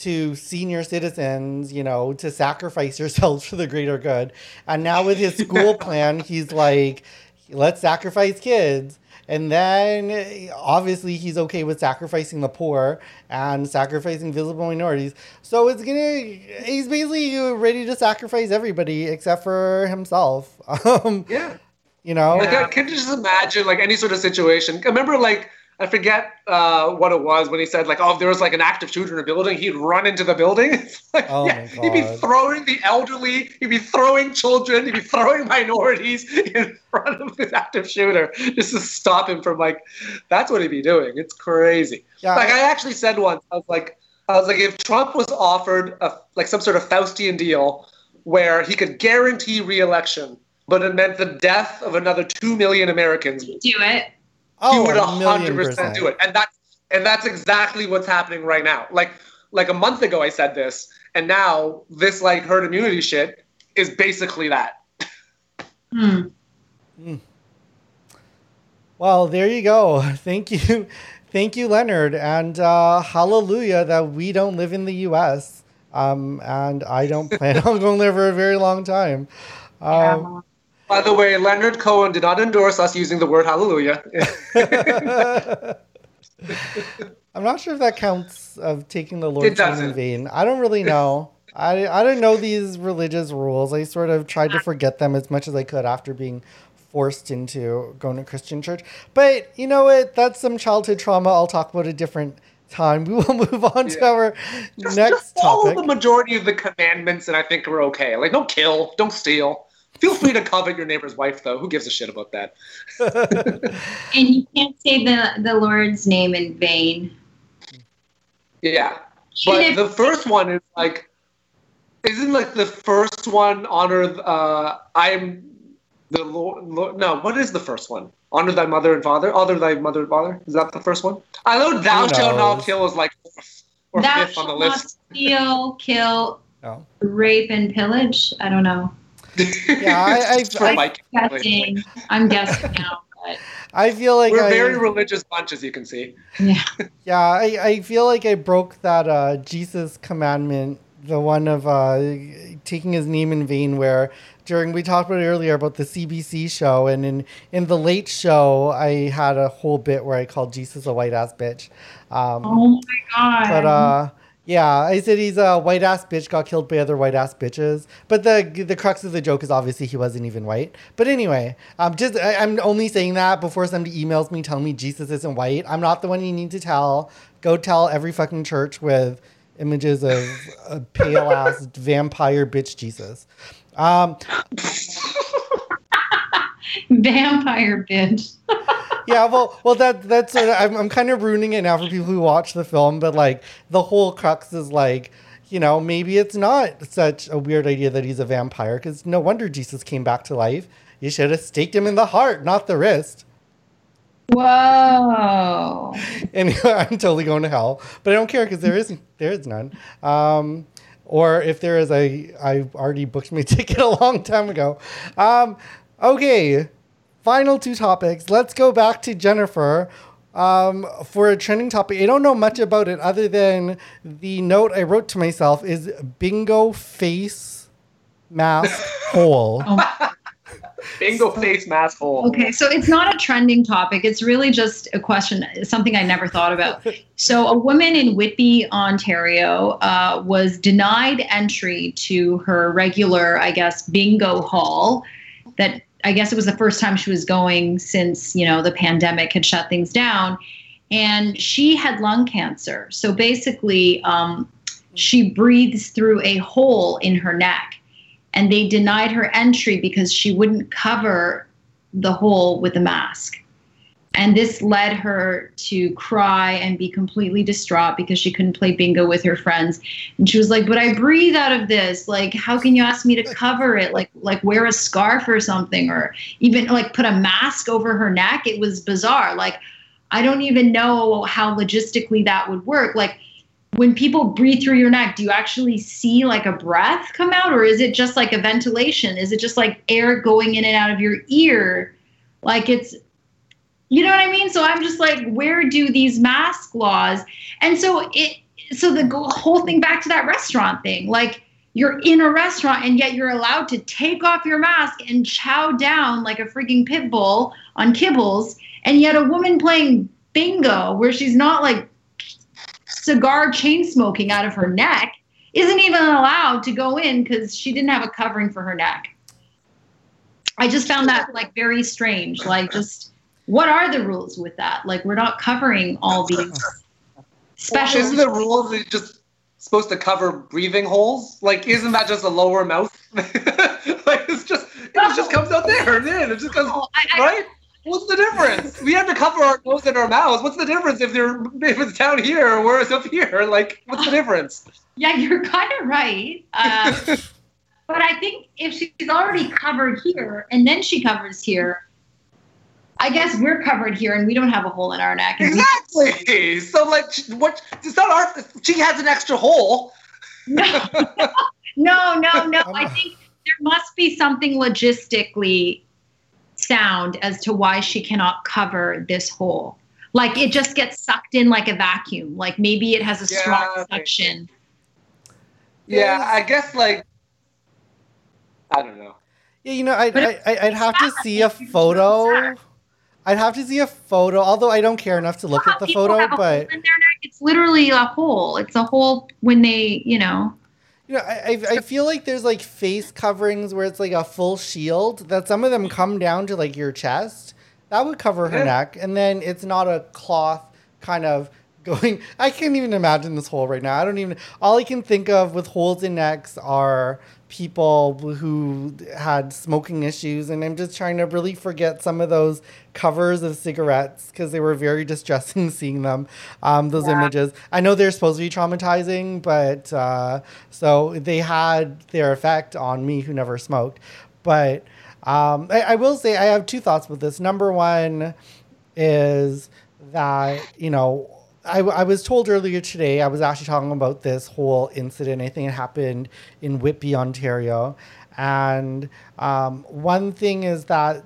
to senior citizens, you know, to sacrifice yourselves for the greater good, and now with his school plan, he's like, let's sacrifice kids. And then obviously he's okay with sacrificing the poor and sacrificing visible minorities. So it's gonna he's basically ready to sacrifice everybody except for himself. Um, yeah. you know? Like, I can just imagine like any sort of situation. I remember like I forget uh, what it was when he said like, oh, if there was like an active shooter in a building, he'd run into the building. It's like, Oh yeah, my he'd be throwing the elderly, he'd be throwing children, he'd be throwing minorities in front of this active shooter just to stop him from like. That's what he'd be doing. It's crazy. Yeah, like I- I actually said once, I was like, I was like, if Trump was offered a, like some sort of Faustian deal where he could guarantee re-election, but it meant the death of another two million Americans, Do it. He Oh, would a hundred million percent percent. do it, and that's and that's exactly what's happening right now. Like like a month ago, I said this, and now this like herd immunity shit is basically that. Hmm. Well, there you go. Thank you. Thank you, Leonard. And uh, hallelujah that we don't live in the U.S. Um, and I don't plan on going there for a very long time. Um, By the way, Leonard Cohen did not endorse us using the word hallelujah. I'm not sure if that counts of taking the Lord's name in vain. I don't really know. I, I don't know these religious rules. I sort of tried to forget them as much as I could after being forced into going to Christian church. But you know what? That's some childhood trauma I'll talk about a different time. We will move on to our just, next just follow topic. the majority of the commandments, and I think we're okay. Like, don't kill, don't steal, Feel free to covet your neighbor's wife, though. Who gives a shit about that? And you can't say the, the Lord's name in vain. Yeah. Even But if- the first one is like, isn't like the first one honor? Uh, I'm the Lord, Lord. No, what is the first one? Honor thy mother and father. Honor thy mother and father. Is that the first one? I know thou Who shalt not kill is like fourth or Thou fifth on the shalt not list. steal, kill, Oh. rape, and pillage. I don't know. Yeah, I- I- For I- Mike. Guessing. I'm guessing now. But I feel like We're a I, very religious bunch, as you can see. yeah. Yeah, I, I feel like I broke that uh, Jesus commandment, the one of uh, taking his name in vain, where during, we talked about it earlier about the CBC show, and in, in the late show, I had a whole bit where I called Jesus a white ass bitch. Um, Oh my god. but uh, yeah, I said he's a white ass bitch, got killed by other white ass bitches. But the the crux of the joke is obviously he wasn't even white. But anyway, um, just I, I'm only saying that before somebody emails me telling me Jesus isn't white. I'm not the one you need to tell. Go tell every fucking church with images of a pale ass vampire bitch Jesus. Um, Vampire bitch. yeah, well, well, that that's of, I'm I'm kind of ruining it now for people who watch the film, but like the whole crux is like, you know, maybe it's not such a weird idea that he's a vampire because no wonder Jesus came back to life. You should have staked him in the heart, not the wrist. Whoa. Anyway, I'm totally going to hell, but I don't care because there is there is none. Um, or if there is, I I already booked my ticket a long time ago. Um, okay, final two topics. Let's go back to Jennifer. Um, for a trending topic, I don't know much about it other than the note I wrote to myself is bingo face mask hole. Bingo face mask hole. Okay, so it's not a trending topic. It's really just a question, something I never thought about. So, a woman in Whitby, Ontario, uh, was denied entry to her regular, I guess, bingo hall. That I guess it was the first time she was going since you know the pandemic had shut things down, and she had lung cancer. So basically, um, she breathes through a hole in her neck and they denied her entry because she wouldn't cover the hole with a mask. And this led her to cry and be completely distraught because she couldn't play bingo with her friends. And she was like, "But I breathe out of this. Like, how can you ask me to cover it? Like, like wear a scarf or something, or even like put a mask over her neck." It was bizarre. Like, I don't even know how logistically that would work. Like, when people breathe through your neck, do you actually see like a breath come out, or is it just like a ventilation? Is it just like air going in and out of your ear? Like it's, you know what I mean? So I'm just like, where do these mask laws? And so it, so the whole thing back to that restaurant thing, like you're in a restaurant and yet you're allowed to take off your mask and chow down like a freaking pit bull on kibbles, and yet a woman playing bingo where she's not like cigar chain smoking out of her neck isn't even allowed to go in because she didn't have a covering for her neck. I just found that like very strange. Like, just what are the rules with that? Like, we're not covering all these special. Isn't the rule just supposed to cover breathing holes? Like, isn't that just a lower mouth? like, it's just it just comes out there and then it just goes Oh, I- I- right. What's the difference? We have to cover our nose and our mouths. What's the difference if they're if it's down here or it's up here? Like, what's the difference? Yeah, you're kind of right. Uh, but I think if she's already covered here and then she covers here, I guess we're covered here and we don't have a hole in our neck. and we- Exactly. So like, what? It's not our. She has an extra hole. No, no, no, no. I think there must be something logistically sound as to why she cannot cover this hole. Like it just gets sucked in like a vacuum. Like maybe it has a Yeah, strong okay. suction. Yeah, I guess like. I don't know. Yeah, you know, I'd, I, I- I'd have to see a photo. I'd have to see a photo, although I don't care enough to look at the photo. have a hole But in their neck. It's literally a hole. It's a hole when they, you know. you know, I, I I feel like there's like face coverings where it's like a full shield. That some of them come down to like your chest. That would cover her Yeah. neck, and then it's not a cloth kind of going. I can't even imagine this hole right now. I don't even. All I can think of with holes in necks are people who had smoking issues and i'm just trying to really forget some of those covers of cigarettes because they were very distressing seeing them um, those yeah. images. I know they're supposed to be traumatizing but uh, so they had their effect on me who never smoked. But um, I, I will say i have two thoughts with this. Number one is that you know I, I was told earlier today, I was actually talking about this whole incident. I think it happened in Whitby, Ontario. And um, one thing is that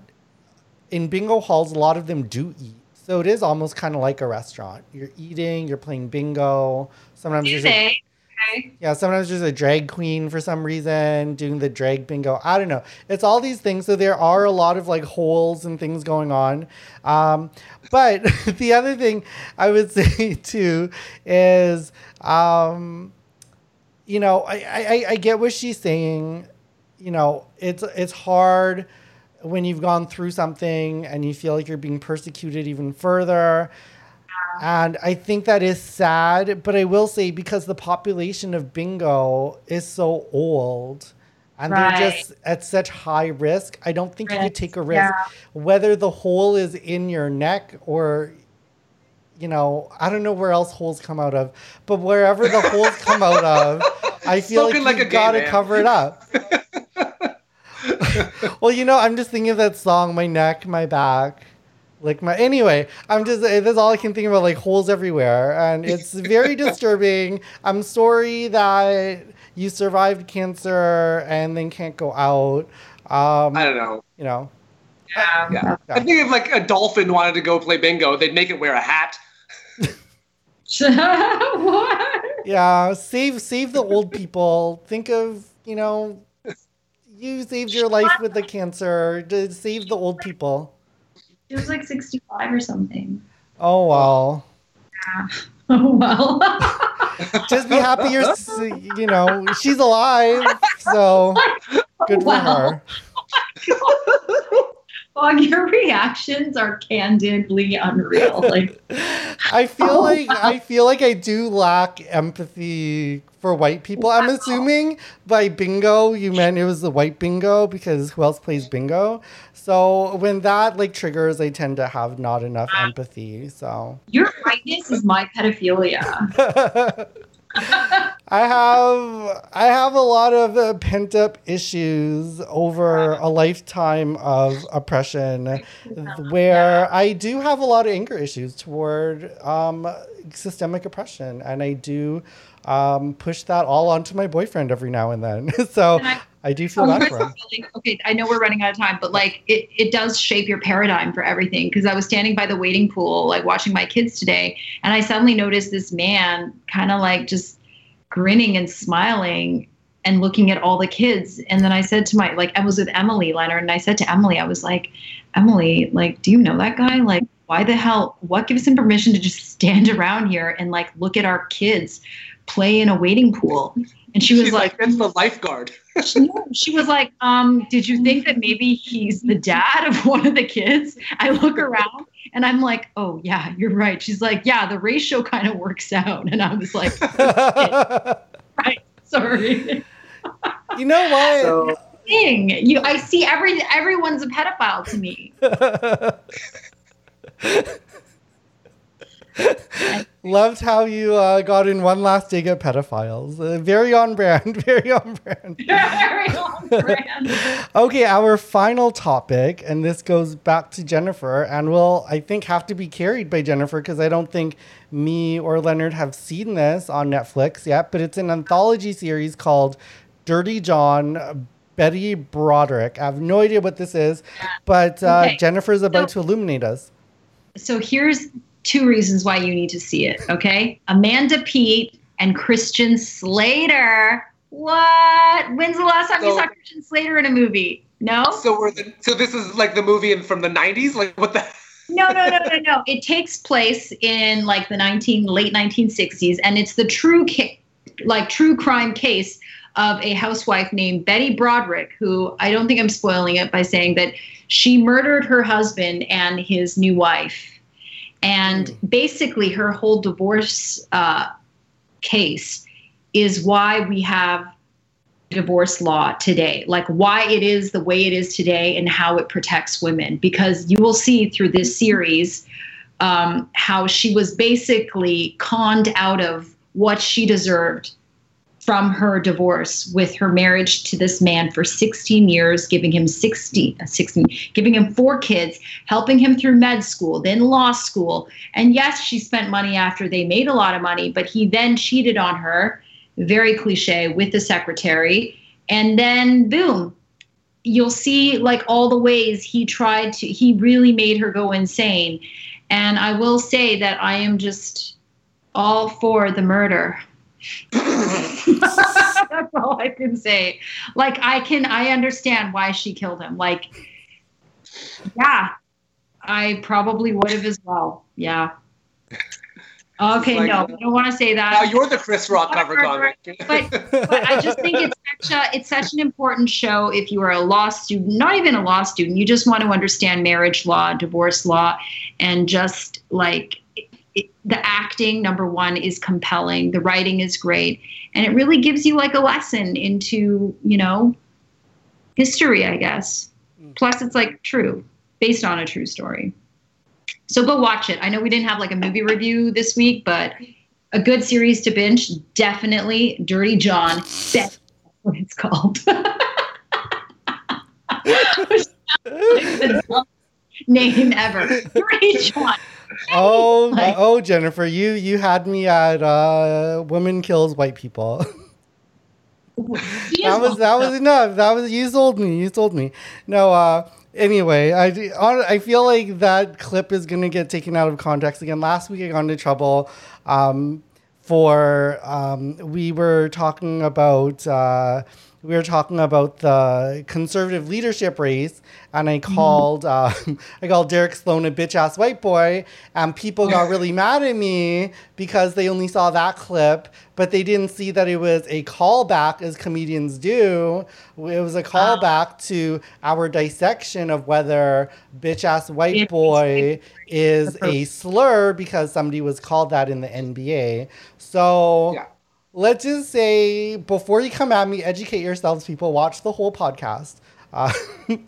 in bingo halls, a lot of them do eat. So it is almost kind of like a restaurant. You're eating, you're playing bingo. Sometimes there's a, okay. yeah, sometimes there's a drag queen for some reason doing the drag bingo. I don't know. It's all these things. So there are a lot of like holes and things going on. Um, but the other thing I would say too is, um, you know, I, I, I get what she's saying. You know, it's it's hard when you've gone through something and you feel like you're being persecuted even further. And I think that is sad, but I will say because the population of bingo is so old, and right. they're just at such high risk. I don't think risk. you could take a risk, yeah. whether the hole is in your neck or, you know, I don't know where else holes come out of, but wherever the holes come out of, I feel Spoken like, you got to cover it up. well, you know, I'm just thinking of that song, "My Neck, My Back." Like my anyway i'm just that's all i can think about like holes everywhere and it's very disturbing i'm sorry that you survived cancer and then can't go out. Um, I don't know. You know. Yeah. yeah. yeah. I think if like a dolphin wanted to go play bingo, they'd make it wear a hat. what? Yeah, save save the old people. Think of you know, you saved your life with the cancer. To save the old people. She was like sixty five or something. Oh well. Yeah. Oh well. Just be happy you're, you know, she's alive. So oh, good for her. Oh, Well, your reactions are candidly unreal. Like, I feel oh, like wow. I feel like I do lack empathy for white people. Wow. I'm assuming by bingo you meant it was the white bingo because who else plays bingo? So when that like triggers, I tend to have not enough empathy. So your whiteness is my pedophilia. I have I have a lot of uh, pent up issues over a lifetime of oppression, where I do have a lot of anger issues toward um, systemic oppression, and I do um, push that all onto my boyfriend every now and then. so I, I, do feel oh, bad for him. Okay, I know we're running out of time, but like it, it does shape your paradigm for everything. Because I was standing by the waiting pool, like watching my kids today, and I suddenly noticed this man kind of like just grinning and smiling and looking at all the kids. And then I said to my like I was with Emily Leonard, and I said to Emily, I was like, Emily, like, do you know that guy? Like, why the hell? What gives him permission to just stand around here and like look at our kids? Play in a waiting pool. And she was She's like, "That's the lifeguard." she, she was like, um, "Did you think that maybe he's the dad of one of the kids?" I look around and I'm like, "Oh yeah, you're right." She's like, "Yeah, the ratio kind of works out," and I was like, "Right, sorry." You know what? So, thing you, I see every everyone's a pedophile to me. Loved how you uh, got in one last dig at pedophiles. Uh, very on brand. Very on brand. very on brand. okay, our final topic, and this goes back to Jennifer, and will I think have to be carried by Jennifer because I don't think me or Leonard have seen this on Netflix yet. But it's an anthology series called Dirty John. Betty Broderick. I have no idea what this is, but uh, okay. Jennifer's about so, to illuminate us. So here's two reasons why you need to see it. Okay, Amanda Peet and Christian Slater. What? When's the last time so, you saw Christian Slater in a movie? No. So we're the, so this is like the movie in, from the '90s. Like what the? no, no, no, no, no. It takes place in like the 19 late 1960s, and it's the true ca- like true crime case of a housewife named Betty Broderick, who I don't think I'm spoiling it by saying that she murdered her husband and his new wife and mm. basically, her whole divorce uh, case is why we have divorce law today, like why it is the way it is today and how it protects women. Because you will see through this series um, how she was basically conned out of what she deserved from her divorce with her marriage to this man for 16 years, giving him 60, uh, 16, giving him four kids, helping him through med school, then law school. And yes, she spent money after they made a lot of money, but he then cheated on her, very cliche, with the secretary. And then boom, you'll see like all the ways he tried to, he really made her go insane. And I will say that I am just all for the murder. That's all I can say. Like I can I understand why she killed him. Like yeah. I probably would have as well. Yeah. Okay, like, no, I don't want to say that. Now you're the Chris Rock cover comic. But, but I just think it's such a it's such an important show if you are a law student, not even a law student, you just want to understand marriage law, divorce law, and just like the acting number one is compelling. The writing is great. And it really gives you like a lesson into you know history i guess. Mm. plus it's like true based on a true story. So go watch it. I know we didn't have like a movie review this week but a good series to binge definitely dirty john. That's what it's called. Name ever. Dirty john oh, like, oh, Jennifer, you you had me at uh, woman kills white people. that was that was enough. That was you sold me. You sold me. No, uh, anyway, I I feel like that clip is gonna get taken out of context again. Last week I got into trouble um, for um, we were talking about. Uh, we were talking about the conservative leadership race, and I mm-hmm. called mm-hmm. uh, I called Derek Sloan a bitch ass white boy, and people got really mad at me because they only saw that clip, but they didn't see that it was a callback, as comedians do. It was a callback to our dissection of whether bitch ass white boy is a slur because somebody was called that in the NBA. So. Yeah let's just say before you come at me, educate yourselves, people. Watch the whole podcast. Uh, and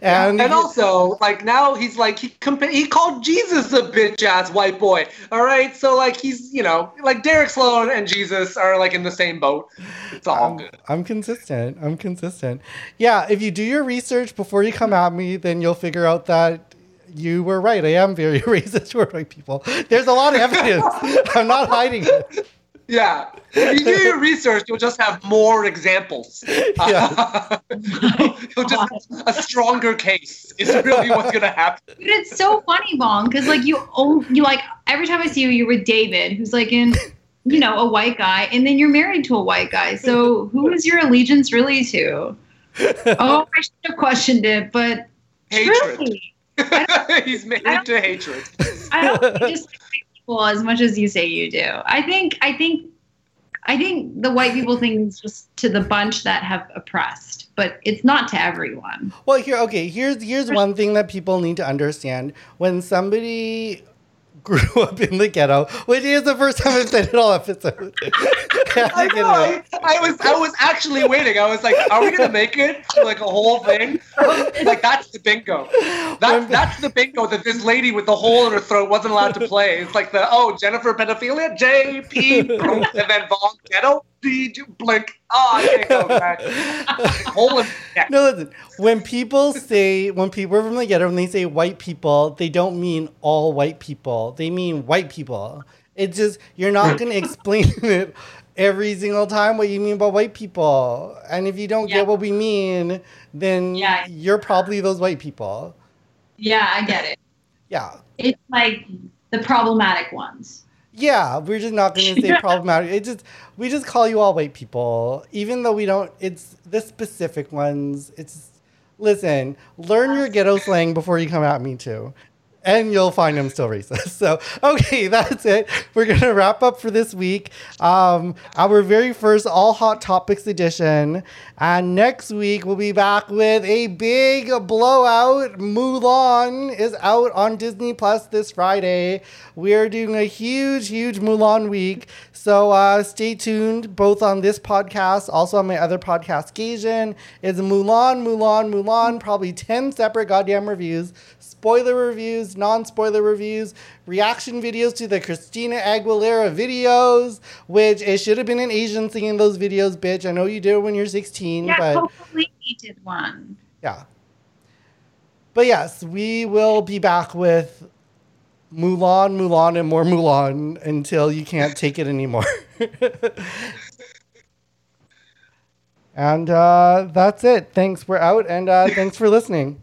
yeah, and also like now he's like he compa- he called Jesus a bitch ass white boy. All right, so like he's you know like Derek Sloan and Jesus are like in the same boat. It's all I'm, good. I'm consistent. I'm consistent. Yeah, if you do your research before you come at me, then you'll figure out that you were right. I am very racist toward white people. There's a lot of evidence. I'm not hiding it. Yeah. If you do your research, you'll just have more examples. Yeah. you'll just a stronger case is really what's gonna happen. But it's so funny, Vaughn, because like you oh you like every time I see you, you're with David, who's like in you know, a white guy, and then you're married to a white guy. So who is your allegiance really to? Oh, I should have questioned it, but hatred. He's married to hatred. I don't just as much as you say you do. I think I think I think the white people thing is just to the bunch that have oppressed, but it's not to everyone. Well, here okay, here's here's one thing that people need to understand. When somebody grew up in the ghetto, which is the first time I've said it all episode. I, know, I, I, was I was actually waiting. I was like, are we gonna make it like a whole thing? Like that's the bingo. That, that's the bingo that this lady with the hole in her throat wasn't allowed to play. It's like the oh Jennifer pedophilia, J P, and then Vaughn ghetto. D blink. Oh, I can't go back. Hole in No, listen. When people say when people from the ghetto, when they say white people, they don't mean all white people. They mean white people. It's just you're not gonna explain it every single time what you mean by white people. And if you don't yeah. get what we mean, then yeah. you're probably those white people. Yeah, I get it. Yeah. It's like the problematic ones. Yeah, we're just not going to say problematic. It just we just call you all white people, even though we don't. It's the specific ones. It's listen, learn your ghetto slang before you come at me too. And you'll find him still racist. So, okay, that's it. We're going to wrap up for this week. Um, our very first All Hot Topics edition. And next week, we'll be back with a big blowout. Mulan is out on Disney Plus this Friday. We're doing a huge, huge Mulan week. So uh, stay tuned both on this podcast, also on my other podcast, Gaijin. It's Mulan, Mulan, Mulan, probably 10 separate goddamn reviews spoiler reviews, non spoiler reviews, reaction videos to the Christina Aguilera videos, which it should have been an Asian singing those videos, bitch. I know you did when you're 16, yeah, but. hopefully he did one. Yeah. But yes, we will be back with Mulan, Mulan, and more Mulan until you can't take it anymore. and uh, that's it. Thanks. We're out, and uh, thanks for listening.